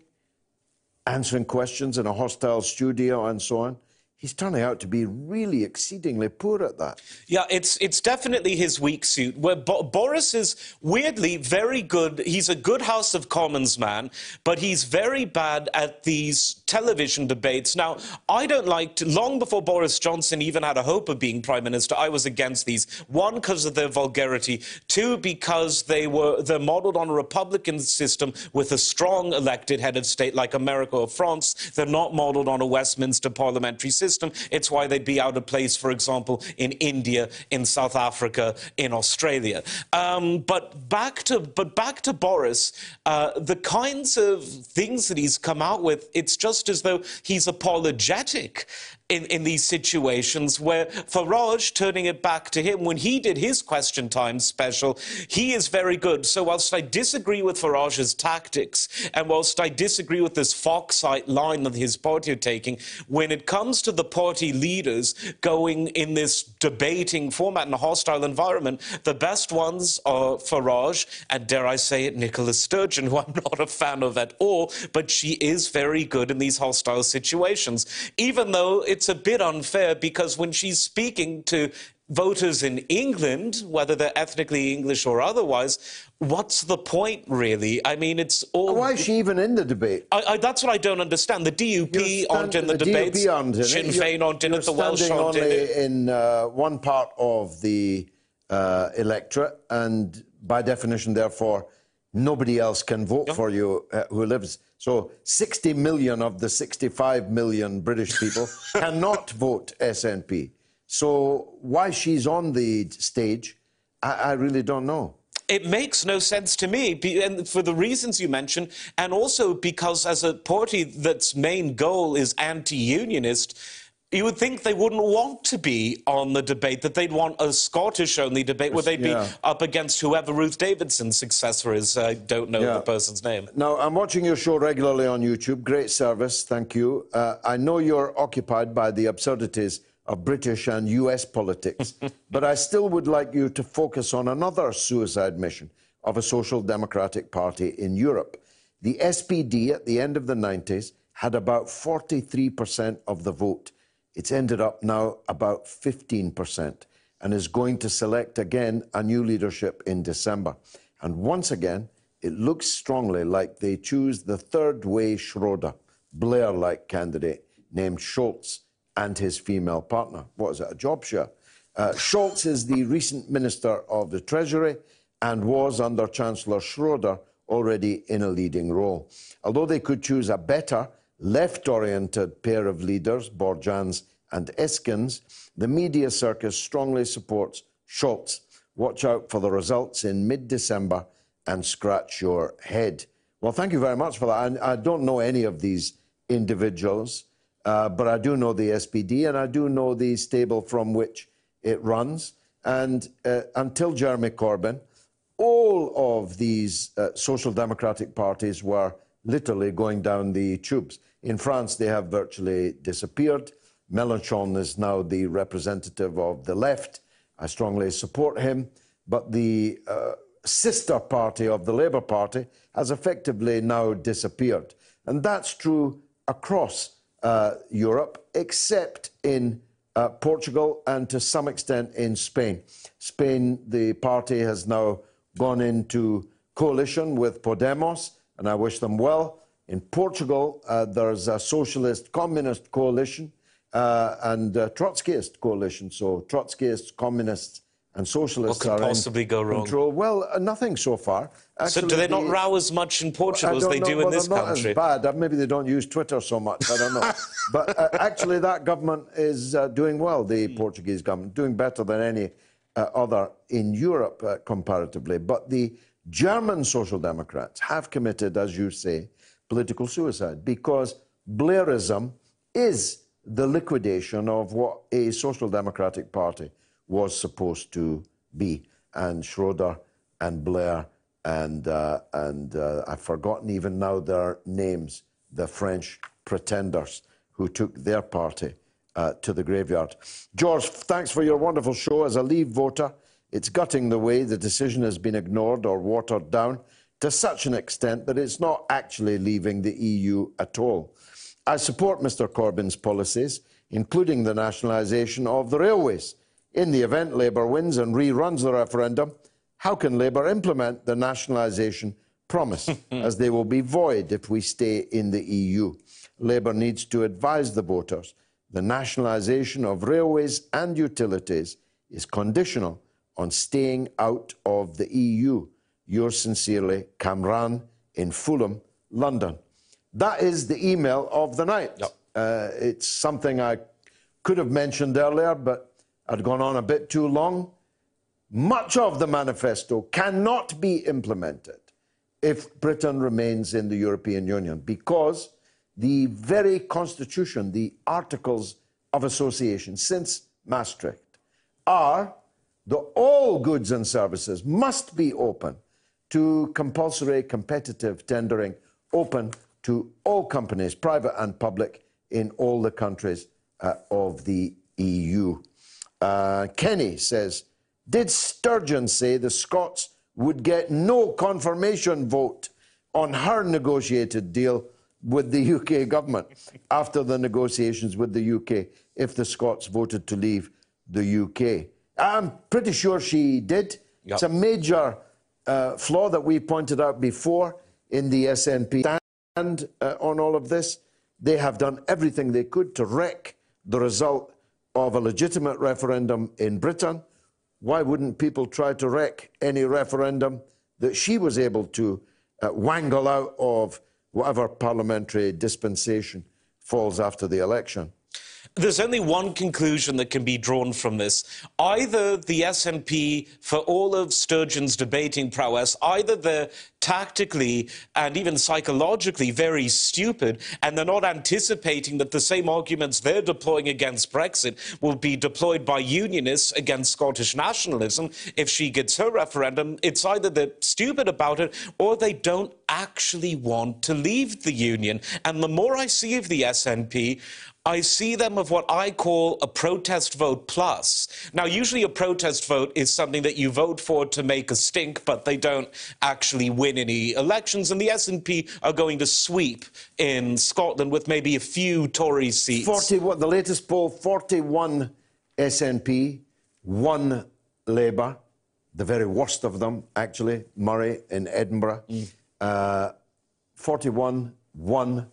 Speaker 2: answering questions in a hostile studio, and so on he's turning out to be really exceedingly poor at that.
Speaker 7: Yeah, it's it's definitely his weak suit. Where Bo Boris is weirdly very good. He's a good House of Commons man, but he's very bad at these television debates. Now, I don't like to, long before Boris Johnson even had a hope of being prime minister, I was against these. One because of their vulgarity, two because they were they're modeled on a republican system with a strong elected head of state like America or France. They're not modeled on a Westminster parliamentary system. It's why they'd be out of place, for example, in India, in South Africa, in Australia. Um, but back to but back to Boris, uh, the kinds of things that he's come out with, it's just as though he's apologetic. In, in these situations where Farage, turning it back to him, when he did his question time special, he is very good. So, whilst I disagree with Farage's tactics, and whilst I disagree with this Foxite line that his party are taking, when it comes to the party leaders going in this debating format in a hostile environment, the best ones are Farage and, dare I say it, Nicola Sturgeon, who I'm not a fan of at all, but she is very good in these hostile situations, even though it's a bit unfair because when she's speaking to voters in England, whether they're ethnically English or otherwise, what's the point, really? I mean, it's all.
Speaker 2: Why is she even in the debate?
Speaker 7: I, I, that's what I don't understand. The DUP stand, aren't in the, the debates.
Speaker 2: DUP in
Speaker 7: Sinn Féin aren't in it. The Welsh
Speaker 2: aren't
Speaker 7: in it.
Speaker 2: in uh, one part of the uh, electorate, and by definition, therefore, nobody else can vote for you uh, who lives. So 60 million of the 65 million British people cannot vote SNP. So why she's on the stage, I, I really don't know.
Speaker 7: It makes no sense to me, and for the reasons you mentioned, and also because as a party that's main goal is anti-unionist, you would think they wouldn't want to be on the debate, that they'd want a Scottish only debate where they'd yeah. be up against whoever Ruth Davidson's successor is. I don't know yeah. the person's name.
Speaker 2: Now, I'm watching your show regularly on YouTube. Great service, thank you. Uh, I know you're occupied by the absurdities of British and US politics. but I still would like you to focus on another suicide mission of a social democratic party in Europe. The SPD at the end of the 90s had about 43% of the vote. It's ended up now about 15% and is going to select again a new leadership in December. And once again, it looks strongly like they choose the third way Schroeder, Blair like candidate named Scholz and his female partner. What is it, a job share? Uh, Scholz is the recent Minister of the Treasury and was, under Chancellor Schroeder, already in a leading role. Although they could choose a better, left oriented pair of leaders, Borjans and Eskins, the media circus strongly supports Scholz. Watch out for the results in mid December and scratch your head. Well, thank you very much for that. I, I don't know any of these individuals. Uh, but I do know the SPD and I do know the stable from which it runs. And uh, until Jeremy Corbyn, all of these uh, social democratic parties were literally going down the tubes. In France, they have virtually disappeared. Mélenchon is now the representative of the left. I strongly support him. But the uh, sister party of the Labour Party has effectively now disappeared. And that's true across uh, Europe, except in uh, Portugal and to some extent in Spain. Spain, the party has now gone into coalition with Podemos, and I wish them well. In Portugal, uh, there's a socialist communist coalition uh, and a Trotskyist coalition. So Trotskyists, communists, and socialists
Speaker 7: what could
Speaker 2: are
Speaker 7: possibly go wrong?
Speaker 2: control. Well, uh, nothing so far.
Speaker 7: Actually, so do they not row as much in Portugal as they
Speaker 2: know,
Speaker 7: do
Speaker 2: well,
Speaker 7: in this
Speaker 2: not
Speaker 7: country?
Speaker 2: Not as bad. Uh, maybe they don't use Twitter so much. I don't know. but uh, actually, that government is uh, doing well. The mm. Portuguese government doing better than any uh, other in Europe uh, comparatively. But the German Social Democrats have committed, as you say, political suicide because Blairism is the liquidation of what a social democratic party was supposed to be. And Schroeder and Blair and, uh, and uh, I've forgotten even now their names, the French pretenders who took their party uh, to the graveyard. George, thanks for your wonderful show. As a Leave voter, it's gutting the way the decision has been ignored or watered down to such an extent that it's not actually leaving the EU at all. I support Mr Corbyn's policies, including the nationalisation of the railways. In the event Labour wins and reruns the referendum, how can Labour implement the nationalisation promise, as they will be void if we stay in the EU? Labour needs to advise the voters the nationalisation of railways and utilities is conditional on staying out of the EU. Yours sincerely, Kamran in Fulham, London. That is the email of the night. Yep. Uh, it's something I could have mentioned earlier, but I'd gone on a bit too long. Much of the manifesto cannot be implemented if Britain remains in the European Union because the very constitution, the articles of association since Maastricht are that all goods and services must be open to compulsory competitive tendering, open to all companies, private and public, in all the countries uh, of the EU. Uh, Kenny says, Did Sturgeon say the Scots would get no confirmation vote on her negotiated deal with the UK government after the negotiations with the UK if the Scots voted to leave the UK? I'm pretty sure she did. Yep. It's a major uh, flaw that we pointed out before in the SNP stand uh, on all of this. They have done everything they could to wreck the result of a legitimate referendum in Britain. Why wouldn't people try to wreck any referendum that she was able to uh, wangle out of whatever parliamentary dispensation falls after the election?
Speaker 7: There's only one conclusion that can be drawn from this. Either the SNP, for all of Sturgeon's debating prowess, either they're tactically and even psychologically very stupid, and they're not anticipating that the same arguments they're deploying against Brexit will be deployed by unionists against Scottish nationalism if she gets her referendum. It's either they're stupid about it or they don't actually want to leave the union. And the more I see of the SNP, I see them of what I call a protest vote plus. Now, usually a protest vote is something that you vote for to make a stink, but they don't actually win any elections. And the SNP are going to sweep in Scotland with maybe a few Tory seats.
Speaker 2: 40, what, the latest poll, 41 SNP, one Labour, the very worst of them, actually, Murray in Edinburgh. Mm. Uh, 41, one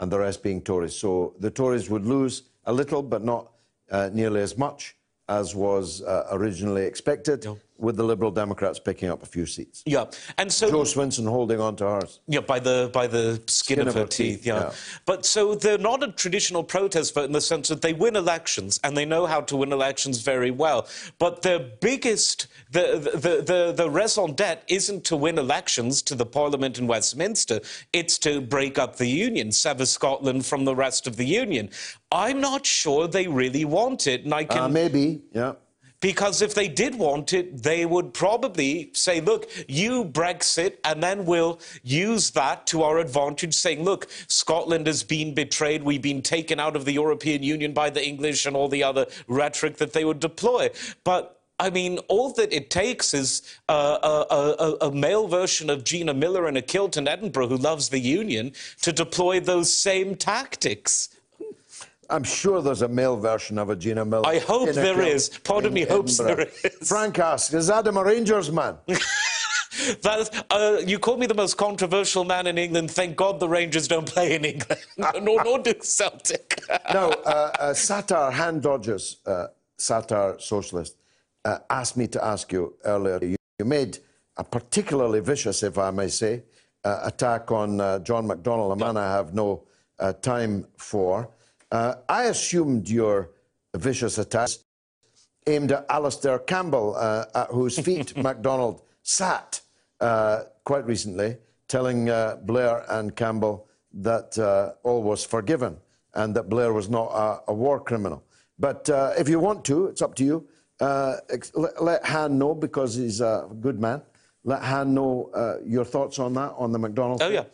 Speaker 2: and the rest being Tories. So the Tories would lose a little, but not uh, nearly as much as was uh, originally expected with the Liberal Democrats picking up a few seats.
Speaker 7: Yeah, and so
Speaker 2: Jo Swinson holding on to hers.
Speaker 7: Yeah, by the by the skin, skin of, of, her, her teeth. teeth yeah. yeah. but so they're not a traditional protest vote in the sense that they win elections and they know how to win elections very well. But their biggest the the the, the raison d'être isn't to win elections to the Parliament in Westminster. It's to break up the union, sever Scotland from the rest of the union. I'm not sure they really want it, and I can
Speaker 2: uh, maybe yeah.
Speaker 7: Because if they did want it, they would probably say, look, you Brexit, and then we'll use that to our advantage, saying, look, Scotland has been betrayed. We've been taken out of the European Union by the English and all the other rhetoric that they would deploy. But I mean, all that it takes is a, a, a, male version of Gina Miller in a kilt in Edinburgh who loves the Union to deploy those same tactics.
Speaker 2: I'm sure there's a male version of a Gina Miller.
Speaker 7: I hope there is. Part of me hopes there is.
Speaker 2: Frank asks, is Adam a Rangers man?
Speaker 7: that, uh, you call me the most controversial man in England. Thank God the Rangers don't play in England, nor, nor do Celtic.
Speaker 2: no, uh, uh, Satar Han Dodgers, uh, Satar socialist, uh, asked me to ask you earlier. You, you, made a particularly vicious, if I may say, uh, attack on uh, John McDonnell, a man I have no time for. Uh, I assumed your vicious attacks aimed at Alastair Campbell, uh, at whose feet McDonnell sat uh, quite recently, telling uh, Blair and Campbell that uh, all was forgiven and that Blair was not a, a war criminal. But uh, if you want to, it's up to you. Let, let, Han know because he's a good man. Let Han know your thoughts on that, on the McDonnell.
Speaker 7: Oh, yeah.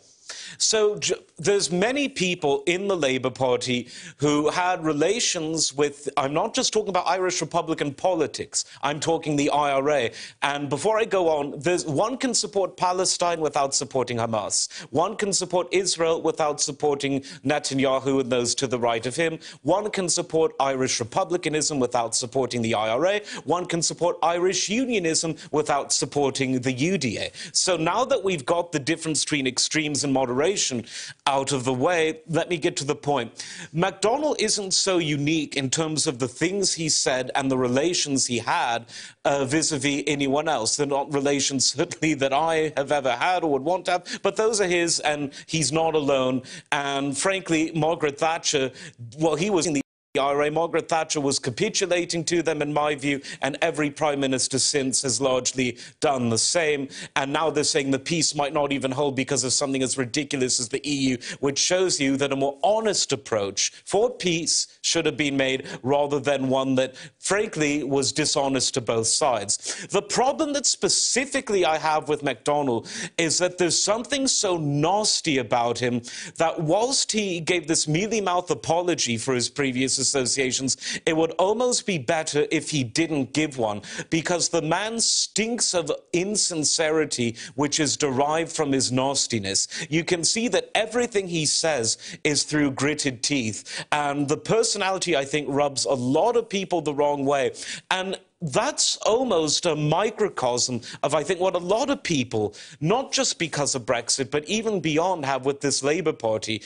Speaker 7: So there's many people in the Labour Party who had relations with, I'm not just talking about Irish Republican politics, I'm talking the IRA. And before I go on, one can support Palestine without supporting Hamas. One can support Israel without supporting Netanyahu and those to the right of him. One can support Irish Republicanism without supporting the IRA. One can support Irish Unionism without supporting the UDA. So now that we've got the difference between extremes and moderation out of the way, let me get to the point. McDonnell isn't so unique in terms of the things he said and the relations he had vis a vis anyone else. They're not relations, certainly, that I have ever had or would want to have, but those are his, and he's not alone. And frankly, Margaret Thatcher, well, he was in the IRA. Margaret Thatcher was capitulating to them, in my view, and every prime minister since has largely done the same. And now they're saying the peace might not even hold because of something as ridiculous as the EU, which shows you that a more honest approach for peace should have been made rather than one that, frankly, was dishonest to both sides. The problem that specifically I have with McDonnell is that there's something so nasty about him that whilst he gave this mealy mouth apology for his previous associations, it would almost be better if he didn't give one because the man stinks of insincerity, which is derived from his nastiness. You can see that everything he says is through gritted teeth. And the personality, I think, rubs a lot of people the wrong way. And that's almost a microcosm of, I think, what a lot of people, not just because of Brexit, but even beyond, have with this Labour Party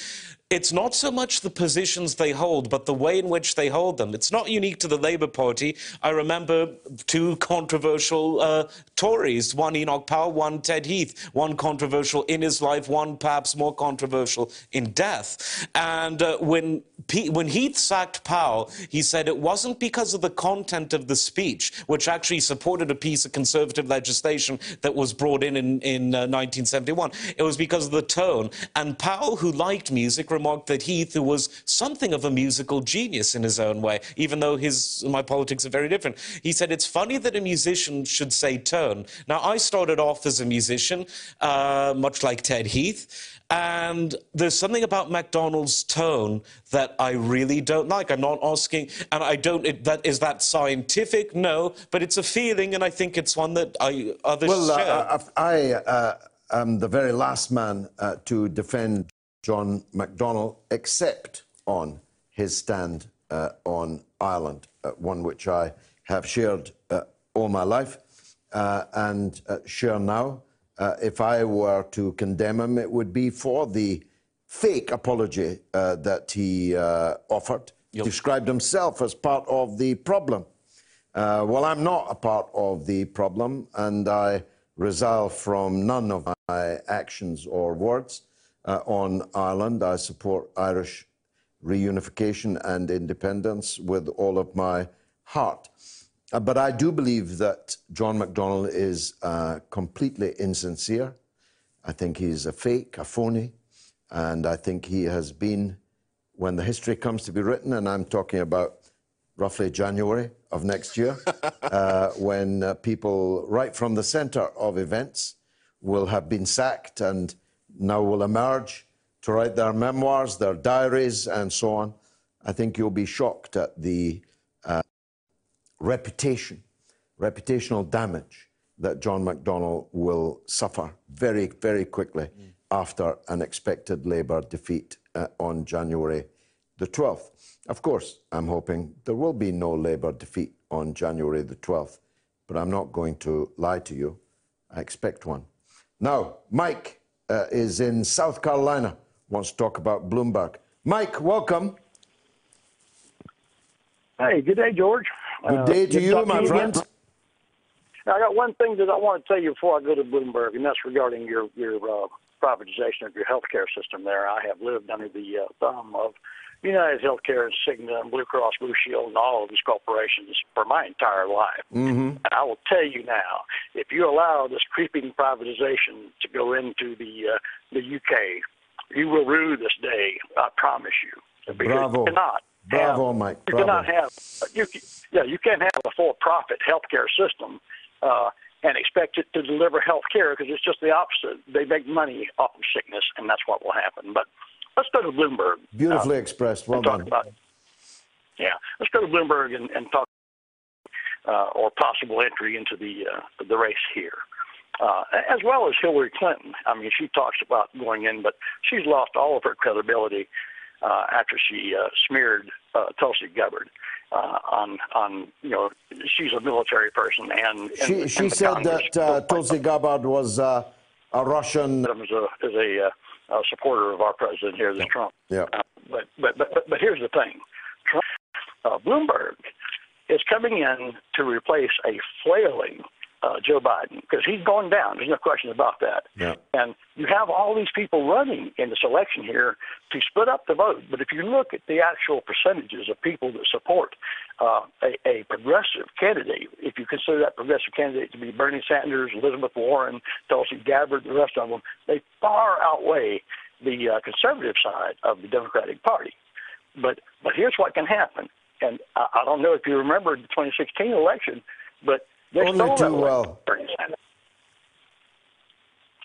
Speaker 7: it's not so much the positions they hold, but the way in which they hold them. It's not unique to the Labour Party. I remember two controversial uh, Tories, one Enoch Powell, one Ted Heath, one controversial in his life, one perhaps more controversial in death. And uh, when, P- when Heath sacked Powell, he said it wasn't because of the content of the speech, which actually supported a piece of conservative legislation that was brought in in, in uh, 1971. It was because of the tone. And Powell, who liked music, remarked that Heath, who was something of a musical genius in his own way, even though his my politics are very different, he said it's funny that a musician should say tone. Now, I started off as a musician, uh, much like Ted Heath. And there's something about McDonnell's tone that I really don't like. I'm not asking, and I don't. It, that is that scientific? No, but it's a feeling, and I think it's one that I others
Speaker 2: well, uh,
Speaker 7: share.
Speaker 2: Uh, I uh, am the very last man uh, to defend John McDonnell, except on his stand uh, on Ireland, uh, one which I have shared uh, all my life uh, and uh, share now. Uh, if I were to condemn him, it would be for the fake apology that he offered. Yep. Described himself as part of the problem. well, I'm not a part of the problem, and I resolve from none of my actions or words uh, on Ireland. I support Irish reunification and independence with all of my heart. Uh, but I do believe that John McDonnell is uh, completely insincere. I think he's a fake, a phony, and I think he has been, when the history comes to be written, and I'm talking about roughly January of next year, uh, when uh, people right from the centre of events will have been sacked and now will emerge to write their memoirs, their diaries, and so on. I think you'll be shocked at the uh, reputation, reputational damage that John McDonnell will suffer very, very quickly mm. after an expected Labour defeat uh, on January the 12th. Of course, I'm hoping there will be no Labour defeat on January the 12th, but I'm not going to lie to you. I expect one. Now, Mike uh, is in South Carolina, wants to talk about Bloomberg. Mike, welcome.
Speaker 10: Hey, good day, George.
Speaker 2: Good day uh, to you, my friend.
Speaker 10: Now, I got one thing that I want to tell you before I go to Bloomberg, and that's regarding your your uh, privatization of your healthcare system. There, I have lived under the uh, thumb of United Healthcare and Cigna and Blue Cross Blue Shield and all of these corporations for my entire life.
Speaker 2: Mm-hmm.
Speaker 10: And I will tell you now, if you allow this creeping privatization to go into the uh, the UK, you will rue this day. I promise you.
Speaker 2: Bravo.
Speaker 10: You cannot.
Speaker 2: Bravo,
Speaker 10: have,
Speaker 2: Mike.
Speaker 10: You
Speaker 2: Bravo.
Speaker 10: cannot have. You, yeah, you can't have a for-profit healthcare system. Uh, and expect it to deliver health care because it's just the opposite. They make money off of sickness, and that's what will happen. But let's go to Bloomberg.
Speaker 2: Beautifully uh, expressed. Well
Speaker 10: done.
Speaker 2: About,
Speaker 10: yeah, let's go to Bloomberg and, and talk uh, or possible entry into the uh, the race here. Uh, as well as Hillary Clinton. I mean, she talks about going in, but she's lost all of her credibility uh, after she uh, smeared uh, Tulsi Gabbard uh, on on you know she's a military person and, and
Speaker 2: she she said Congress. that uh, Tulsi Gabbard was uh, a Russian.
Speaker 10: As a, as a uh, a supporter of our president here, this Trump.
Speaker 2: Yeah. Uh,
Speaker 10: but, but but but here's the thing, Trump, uh, Bloomberg is coming in to replace a flailing uh, Joe Biden because he's going down. There's no question about that.
Speaker 2: Yeah.
Speaker 10: And you have all these people running in this election here to split up the vote. But if you look at the actual percentages of people that support uh, a, a progressive candidate, if you consider that progressive candidate to be Bernie Sanders, Elizabeth Warren, Tulsi Gabbard, the rest of them, they far outweigh the uh, conservative side of the Democratic Party. But but here's what can happen, and I, I don't know if you remember the 2016 election, but they
Speaker 2: Only
Speaker 10: stole that
Speaker 2: too well.
Speaker 10: from Bernie Sanders.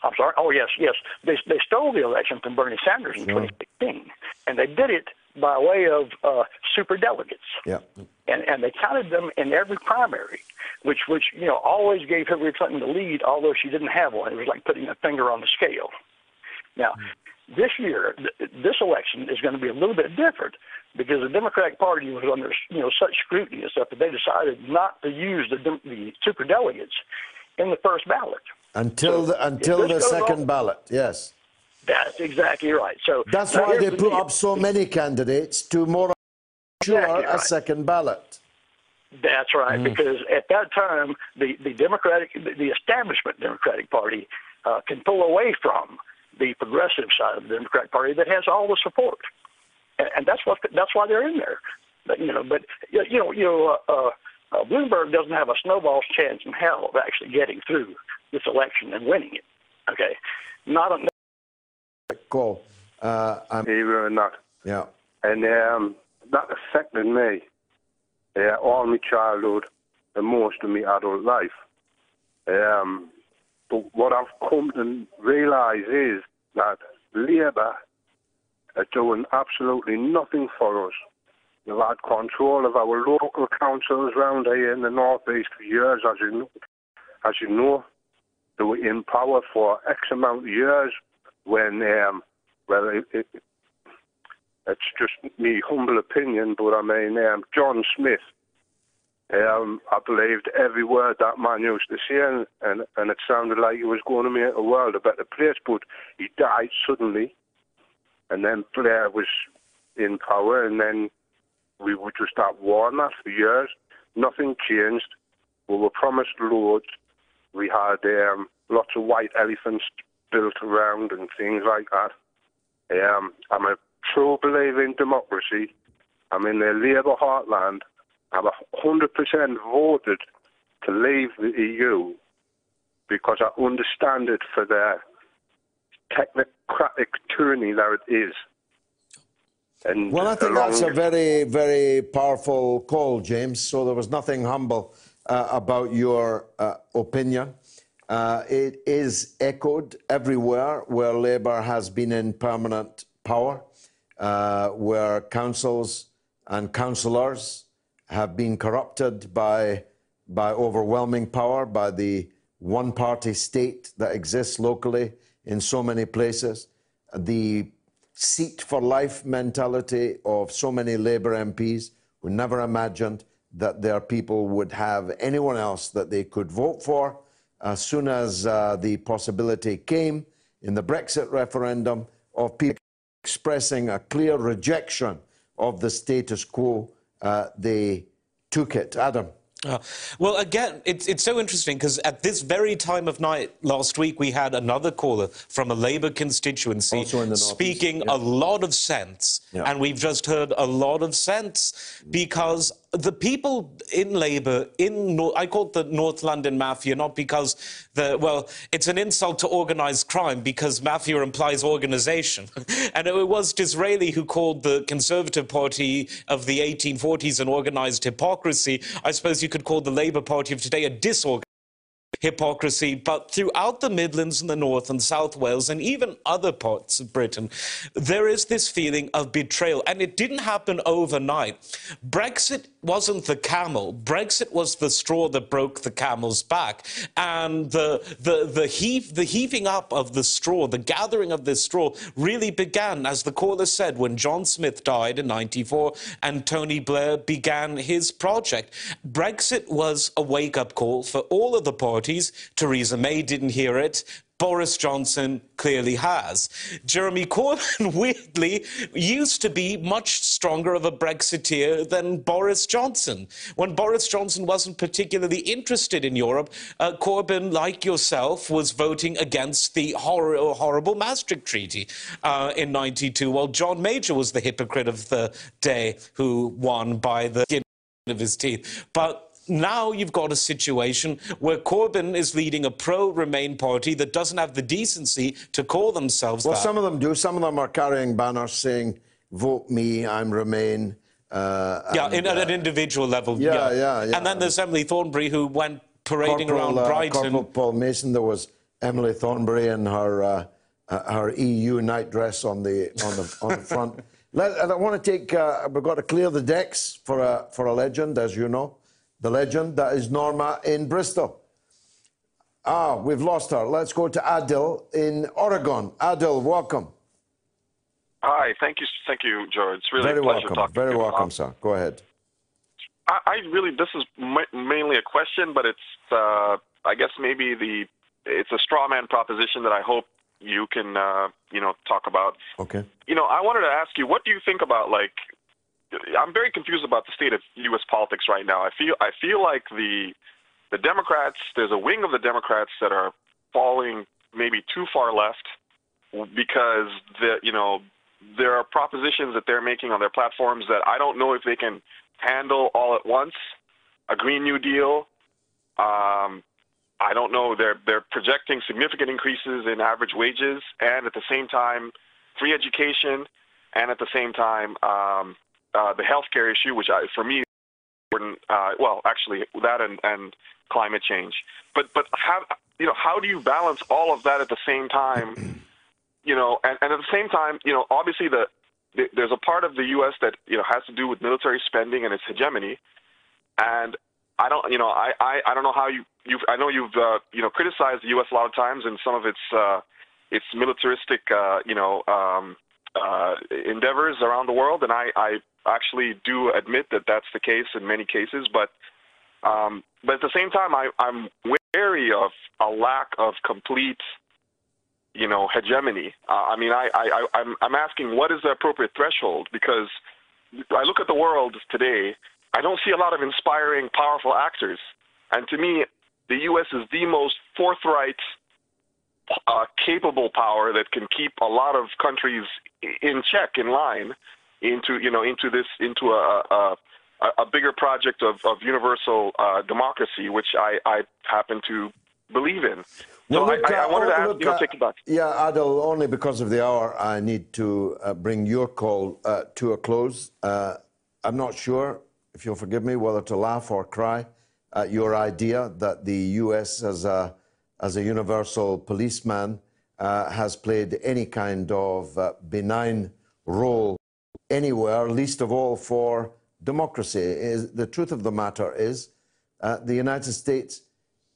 Speaker 10: I'm sorry. Oh yes, yes. They they stole the election from Bernie Sanders in 2016, and they did it by way of uh, super delegates
Speaker 2: Yeah.
Speaker 10: and and they counted them in every primary, which which you know always gave Hillary Clinton the lead, although she didn't have one. It was like putting a finger on the scale. Now, this year, th- this election is going to be a little bit different because the Democratic Party was under you know such scrutiny and stuff that they decided not to use the dem- the super delegates in the first ballot.
Speaker 2: Until the, until the second
Speaker 10: on-
Speaker 2: ballot, yes.
Speaker 10: That's exactly right. So
Speaker 2: That's why they
Speaker 10: the
Speaker 2: put
Speaker 10: deal.
Speaker 2: up so many candidates to more sure
Speaker 10: Exactly
Speaker 2: a second ballot.
Speaker 10: That's right, because at that time, the, the Democratic, the establishment Democratic Party uh, can pull away from the progressive side of the Democratic Party that has all the support, and, and that's what that's why they're in there. But, you know, but you you know, you know, uh, uh, uh, Bloomberg doesn't have a snowball's chance in hell of actually getting through this election and winning it. Okay, not a,
Speaker 2: Call. Uh, I'm,
Speaker 11: Either or not.
Speaker 2: yeah.
Speaker 11: And um, that affected me uh, all my childhood and most of my adult life. Um, but what I've come to realise is that Labour are doing absolutely nothing for us. They've had control of our local councils round here in the northeast for years, as you know. As you know, they were in power for X amount of years when, um, well, it, it, it's just me humble opinion, but I mean, um, John Smith, um, I believed every word that man used to say, and, and, and it sounded like he was going to make the world a better place, but he died suddenly, and then Blair was in power, and then we were just at war that for years. Nothing changed. We were promised loads. We had um, lots of white elephants built around and things like that. Um, I'm a true believer in democracy. I'm in the Labour heartland. I'm 100% voted to leave the EU because I understand it for the technocratic tyranny that it is. And
Speaker 2: Well, I think that's a very, very powerful call, James. So there was nothing humble uh, about your uh, opinion. Uh, it is echoed everywhere where Labour has been in permanent power, uh, where councils and councillors have been corrupted by, by overwhelming power, by the one party state that exists locally in so many places. The seat for life mentality of so many Labour MPs who never imagined that their people would have anyone else that they could vote for. As soon as uh, the possibility came in the Brexit referendum of people expressing a clear rejection of the status quo, uh, they took it. Adam.
Speaker 7: Uh, well, again, it's, it's so interesting because at this very time of night last week, we had another caller from a Labour constituency
Speaker 2: Also in the Northeast,
Speaker 7: speaking
Speaker 2: yeah.
Speaker 7: a lot of sense.
Speaker 2: Yeah.
Speaker 7: And we've just heard a lot of sense because the people in Labour, in I call it the North London Mafia, not because the, well, it's an insult to organised crime because mafia implies organisation. and it was Disraeli who called the Conservative Party of the 1840s an organised hypocrisy. I suppose you could call the Labour Party of today a disorganized hypocrisy, but throughout the Midlands and the North and South Wales and even other parts of Britain, there is this feeling of betrayal. And it didn't happen overnight. Brexit wasn't the camel. Brexit was the straw that broke the camel's back. And the, the, the, heave, the heaving up of the straw, the gathering of this straw, really began, as the caller said, when John Smith died in 94 and Tony Blair began his project. Brexit was a wake up call for all of the parties. Theresa May didn't hear it. Boris Johnson clearly has. Jeremy Corbyn, weirdly, used to be much stronger of a Brexiteer than Boris Johnson. When Boris Johnson wasn't particularly interested in Europe, uh, Corbyn, like yourself, was voting against the hor- horrible Maastricht Treaty uh, in 92, while John Major was the hypocrite of the day who won by the skin of his teeth. But now you've got a situation where Corbyn is leading a pro-Remain party that doesn't have the decency to call themselves
Speaker 2: well,
Speaker 7: that.
Speaker 2: some of them do. Some of them are carrying banners saying, vote me, I'm Remain. Uh,
Speaker 7: yeah,
Speaker 2: and,
Speaker 7: in, at
Speaker 2: uh,
Speaker 7: an individual level.
Speaker 2: yeah, yeah, yeah.
Speaker 7: And then there's Emily Thornberry who went parading
Speaker 2: Corporal,
Speaker 7: around
Speaker 2: uh,
Speaker 7: Brighton.
Speaker 2: Corporal Paul Mason. There was Emily Thornberry in her uh, uh, her EU night dress on the on the on the front. Let, and I want to take. Uh, we've got to clear the decks for a for a legend, as you know, the legend that is Norma in Bristol. Ah, we've lost her. Let's go to Adil in Oregon. Adil, welcome.
Speaker 12: Hi, thank you, thank you, George. It's really
Speaker 2: Very
Speaker 12: a pleasure
Speaker 2: welcome.
Speaker 12: talking
Speaker 2: Very
Speaker 12: to you.
Speaker 2: welcome,
Speaker 12: Um,
Speaker 2: sir. Go ahead.
Speaker 12: I, I really, this is ma- mainly a question, but it's, uh, I guess maybe the, it's a straw man proposition that I hope you can, uh, you know, talk about.
Speaker 2: Okay.
Speaker 12: You know, I wanted to ask you, what do you think about like? I'm very confused about the state of U.S. politics right now. I feel I feel like the the Democrats. There's a wing of the Democrats that are falling maybe too far left because the you know there are propositions that they're making on their platforms that I don't know if they can handle all at once. A Green New Deal. Um, I don't know. They're they're projecting significant increases in average wages, and at the same time, free education, and at the same time, um, uh, the healthcare issue, which I, for me, is important. Uh, well, actually, that and, and climate change. But but how you know how do you balance all of that at the same time? You know, and, and at the same time, you know, obviously the, the there's a part of the U.S. that you know has to do with military spending and its hegemony, and I don't, you know, I, I, I don't know how you, you've, I know you've, uh, you know, criticized the U.S. a lot of times and some of its, uh, its militaristic, uh, you know, um, uh, endeavors around the world, and I, I actually do admit that that's the case in many cases. But, um, but at the same time, I, I'm wary of a lack of complete, you know, hegemony. Uh, I mean, I, I, I, I'm, I'm asking what is the appropriate threshold because I look at the world today. I don't see a lot of inspiring, powerful actors, and to me, the U.S. is the most forthright uh, capable power that can keep a lot of countries in check, in line, into you know into this into a a, a bigger project of, of universal uh, democracy, which I, I happen to believe in. So
Speaker 2: look,
Speaker 12: I, I, I
Speaker 2: uh,
Speaker 12: wanted to ask
Speaker 2: look,
Speaker 12: you know
Speaker 2: uh,
Speaker 12: take it back.
Speaker 2: Yeah, Adil, only because of the hour, I need to uh, bring your call uh, to a close. Uh, I'm not sure, if you'll forgive me, whether to laugh or cry at your idea that the U.S. as a, as a universal policeman uh, has played any kind of uh, benign role anywhere, least of all for democracy. Is, the truth of the matter is uh, the United States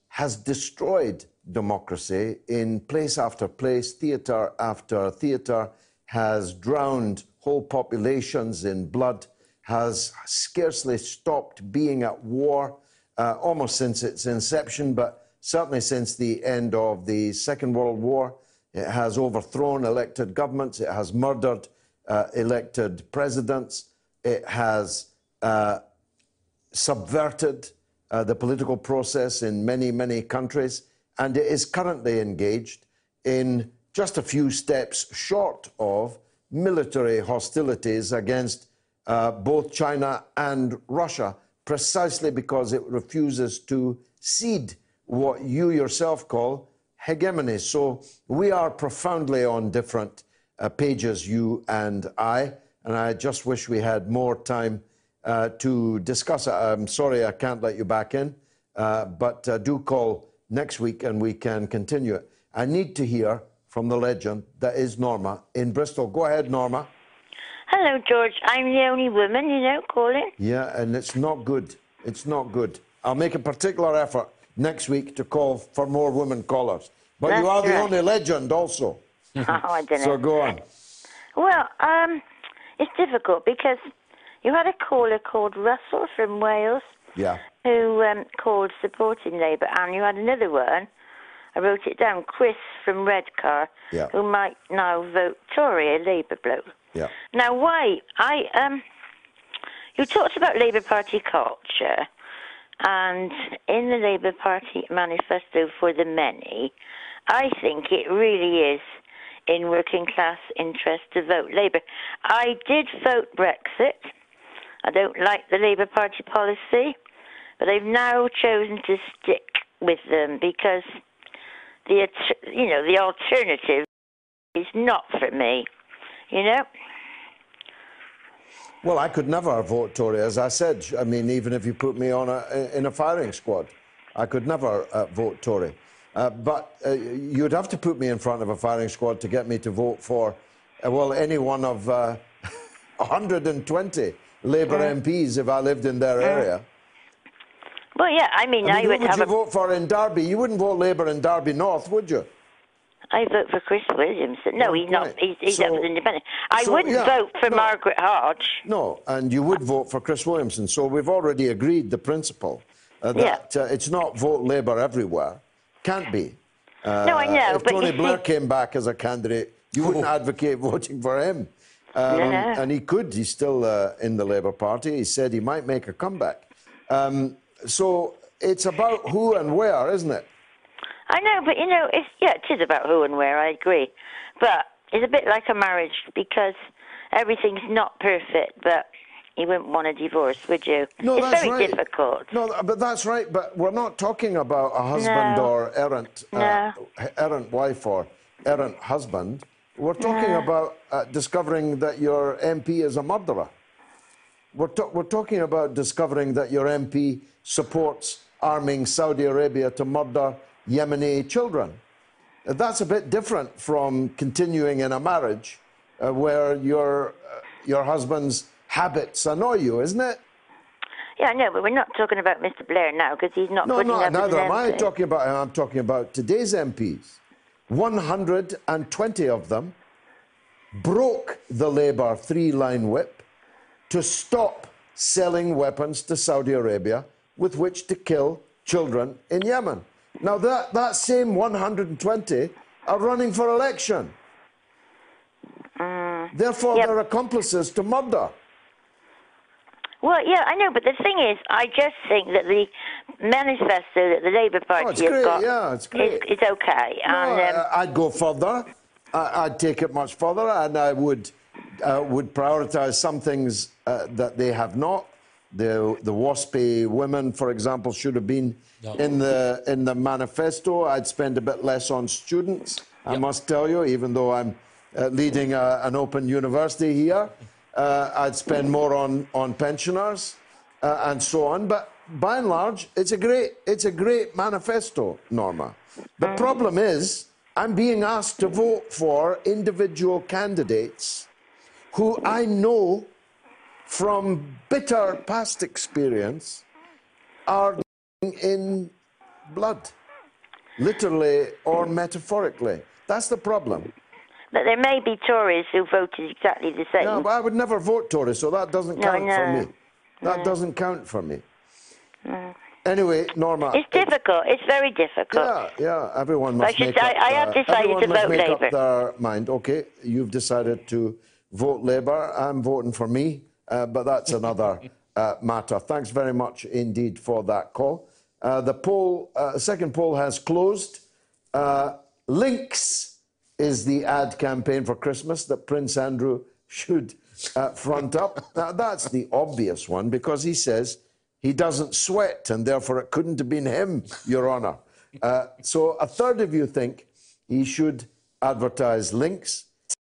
Speaker 2: has destroyed democracy in place after place, theatre after theatre, has drowned whole populations in blood, has scarcely stopped being at war uh, almost since its inception, but certainly since the end of the Second World War. It has overthrown elected governments, it has murdered uh, elected presidents, it has uh, subverted uh, the political process in many, many countries, and it is currently engaged in just a few steps short of military hostilities against uh, both China and Russia, precisely because it refuses to cede what you yourself call hegemony. So we are profoundly on different uh, pages, you and I, and I just wish we had more time uh, to discuss it. I'm sorry I can't let you back in, uh, but uh, do call next week and we can continue it. I need to hear from the legend that is Norma in Bristol. Go ahead, Norma.
Speaker 13: Hello, George. I'm the only woman, you know, calling.
Speaker 2: Yeah, and it's not good. It's not good. I'll make a particular effort next week to call for more women callers. But you
Speaker 13: That's
Speaker 2: are the
Speaker 13: right.
Speaker 2: only legend also.
Speaker 13: Oh, I know.
Speaker 2: So go on.
Speaker 13: Well, um, it's difficult because you had a caller called Russell from Wales
Speaker 2: Yeah.
Speaker 13: who um, called supporting Labour, and you had another one I wrote it down. Chris from Redcar,
Speaker 2: Yeah.
Speaker 13: who might now vote Tory, a Labour bloke.
Speaker 2: Yeah.
Speaker 13: Now, why? I um, you talked about Labour Party culture, and in the Labour Party manifesto for the many, I think it really is in working class interest to vote Labour. I did vote Brexit. I don't like the Labour Party policy, but they've now chosen to stick with them because the you know the alternative is not for me. You know.
Speaker 2: Well, I could never vote Tory, as I said. I mean, even if you put me on a, in a firing squad, I could never uh, vote Tory. Uh, but uh, you'd have to put me in front of a firing squad to get me to vote for, uh, well, any one of uh, 120 Labour
Speaker 13: Mm.
Speaker 2: MPs if I lived in their area.
Speaker 13: Well, yeah. I mean,
Speaker 2: I
Speaker 13: I,
Speaker 2: mean,
Speaker 13: would
Speaker 2: who would
Speaker 13: have
Speaker 2: you
Speaker 13: a.
Speaker 2: vote for in Derby? You wouldn't vote Labour in Derby North, would you?
Speaker 13: I vote for Chris Williamson. No, he's not. He's, he's
Speaker 2: So-
Speaker 13: up as independent. I
Speaker 2: so,
Speaker 13: wouldn't
Speaker 2: yeah,
Speaker 13: vote for
Speaker 2: no.
Speaker 13: Margaret Hodge.
Speaker 2: No, and you would vote for Chris Williamson. So we've already agreed the principle uh, that uh, it's not vote Labour everywhere. Can't be. Uh,
Speaker 13: No, I know,
Speaker 2: If
Speaker 13: but
Speaker 2: Tony Blair
Speaker 13: see-
Speaker 2: came back as a candidate, you wouldn't advocate voting for him. Um,
Speaker 13: No, no.
Speaker 2: And he could. He's still uh, in the Labour Party. He said he might make a comeback. Um, so it's about who and where, isn't it?
Speaker 13: I know, but you know, it's yeah, it is about who and where. I agree, but it's a bit like a marriage because everything's not perfect. But you wouldn't want a divorce, would you?
Speaker 2: No,
Speaker 13: it's
Speaker 2: that's
Speaker 13: very
Speaker 2: right.
Speaker 13: difficult.
Speaker 2: No, but that's right. But we're not talking about a husband
Speaker 13: No.
Speaker 2: or errant, uh, errant wife or errant husband. We're talking
Speaker 13: No.
Speaker 2: about uh, discovering that your MP is a murderer. We're, ta- we're talking about discovering that your MP supports arming Saudi Arabia to murder Yemeni children. Uh, That's a bit different from continuing in a marriage uh, where your, uh, your husband's habits annoy you, isn't it?
Speaker 13: Yeah, I know, but we're not talking about Mr. Blair now because he's not
Speaker 2: No,
Speaker 13: putting
Speaker 2: no,
Speaker 13: up
Speaker 2: neither am I talking about him. I'm talking about today's MPs. 120 of them broke the Labour three line whip to stop selling weapons to Saudi Arabia with which to kill children in Yemen. Now, that, that same 120 are running for election. Mm. Therefore, they're accomplices to murder.
Speaker 13: Well, yeah, I know, but the thing is, I just think that the manifesto that the Labour Party
Speaker 2: Oh, it's
Speaker 13: has
Speaker 2: great,
Speaker 13: got
Speaker 2: yeah, it's great.
Speaker 13: Is, is okay.
Speaker 2: No,
Speaker 13: and, um,
Speaker 2: uh, I'd go further. I, I'd take it much further, and I would uh, would prioritise some things uh, that they have not. The the WASPI women, for example, should have been
Speaker 7: No.
Speaker 2: in the in the manifesto. I'd spend a bit less on students. I must tell you, even though I'm uh, leading a, an open university here, uh, I'd spend more on on pensioners uh, and so on. But by and large, it's a great it's a great manifesto, Norma. The problem is, I'm being asked to vote for individual candidates who I know from bitter past experience are in blood, literally or metaphorically. That's the problem.
Speaker 13: But there may be Tories who voted exactly the same.
Speaker 2: No, but I would never vote Tory, so that doesn't
Speaker 13: No,
Speaker 2: count for
Speaker 13: no.
Speaker 2: me. That doesn't count for me. Anyway, Norma.
Speaker 13: It's difficult. It's very difficult.
Speaker 2: Yeah, yeah. Everyone
Speaker 13: But I
Speaker 2: must
Speaker 13: should
Speaker 2: make up.
Speaker 13: I have
Speaker 2: their-
Speaker 13: decided to vote
Speaker 2: make
Speaker 13: Labour.
Speaker 2: up their mind. Okay, you've decided to vote Labour. I'm voting for me, uh, but that's another uh, matter. Thanks very much indeed for that call. Uh, the poll, uh, second poll has closed. Uh, Lynx is the ad campaign for Christmas that Prince Andrew should uh, front up. Now, that's the obvious one because he says he doesn't sweat and therefore it couldn't have been him, Your Honour. Uh, so a third of you think he should advertise Lynx.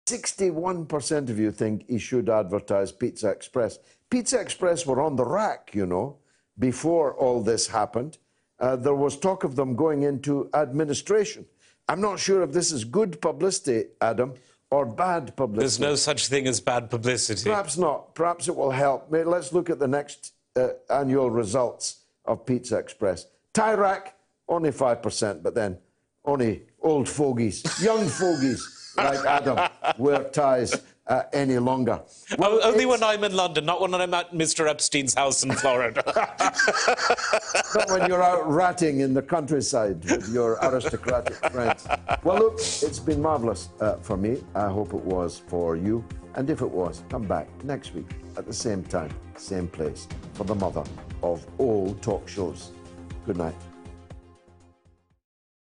Speaker 2: 61% of you think he should advertise Pizza Express. Pizza Express were on the rack, you know, before all this happened. Uh, there was talk of them going into administration. I'm not sure if this is good publicity, Adam, or bad publicity.
Speaker 7: There's no such thing as bad publicity.
Speaker 2: Perhaps not. Perhaps it will help. Let's look at the next uh, annual results of Pizza Express. Tie Rack, only 5%, but then only old fogies, young fogies like Adam wear ties uh, any longer.
Speaker 7: Well, only when I'm in London, not when I'm at Mr. Epstein's house in Florida.
Speaker 2: not when you're out ratting in the countryside with your aristocratic friends. Well, look, it's been marvellous uh, for me. I hope it was for you. And if it was, come back next week at the same time, same place, for the mother of all talk shows. Good night.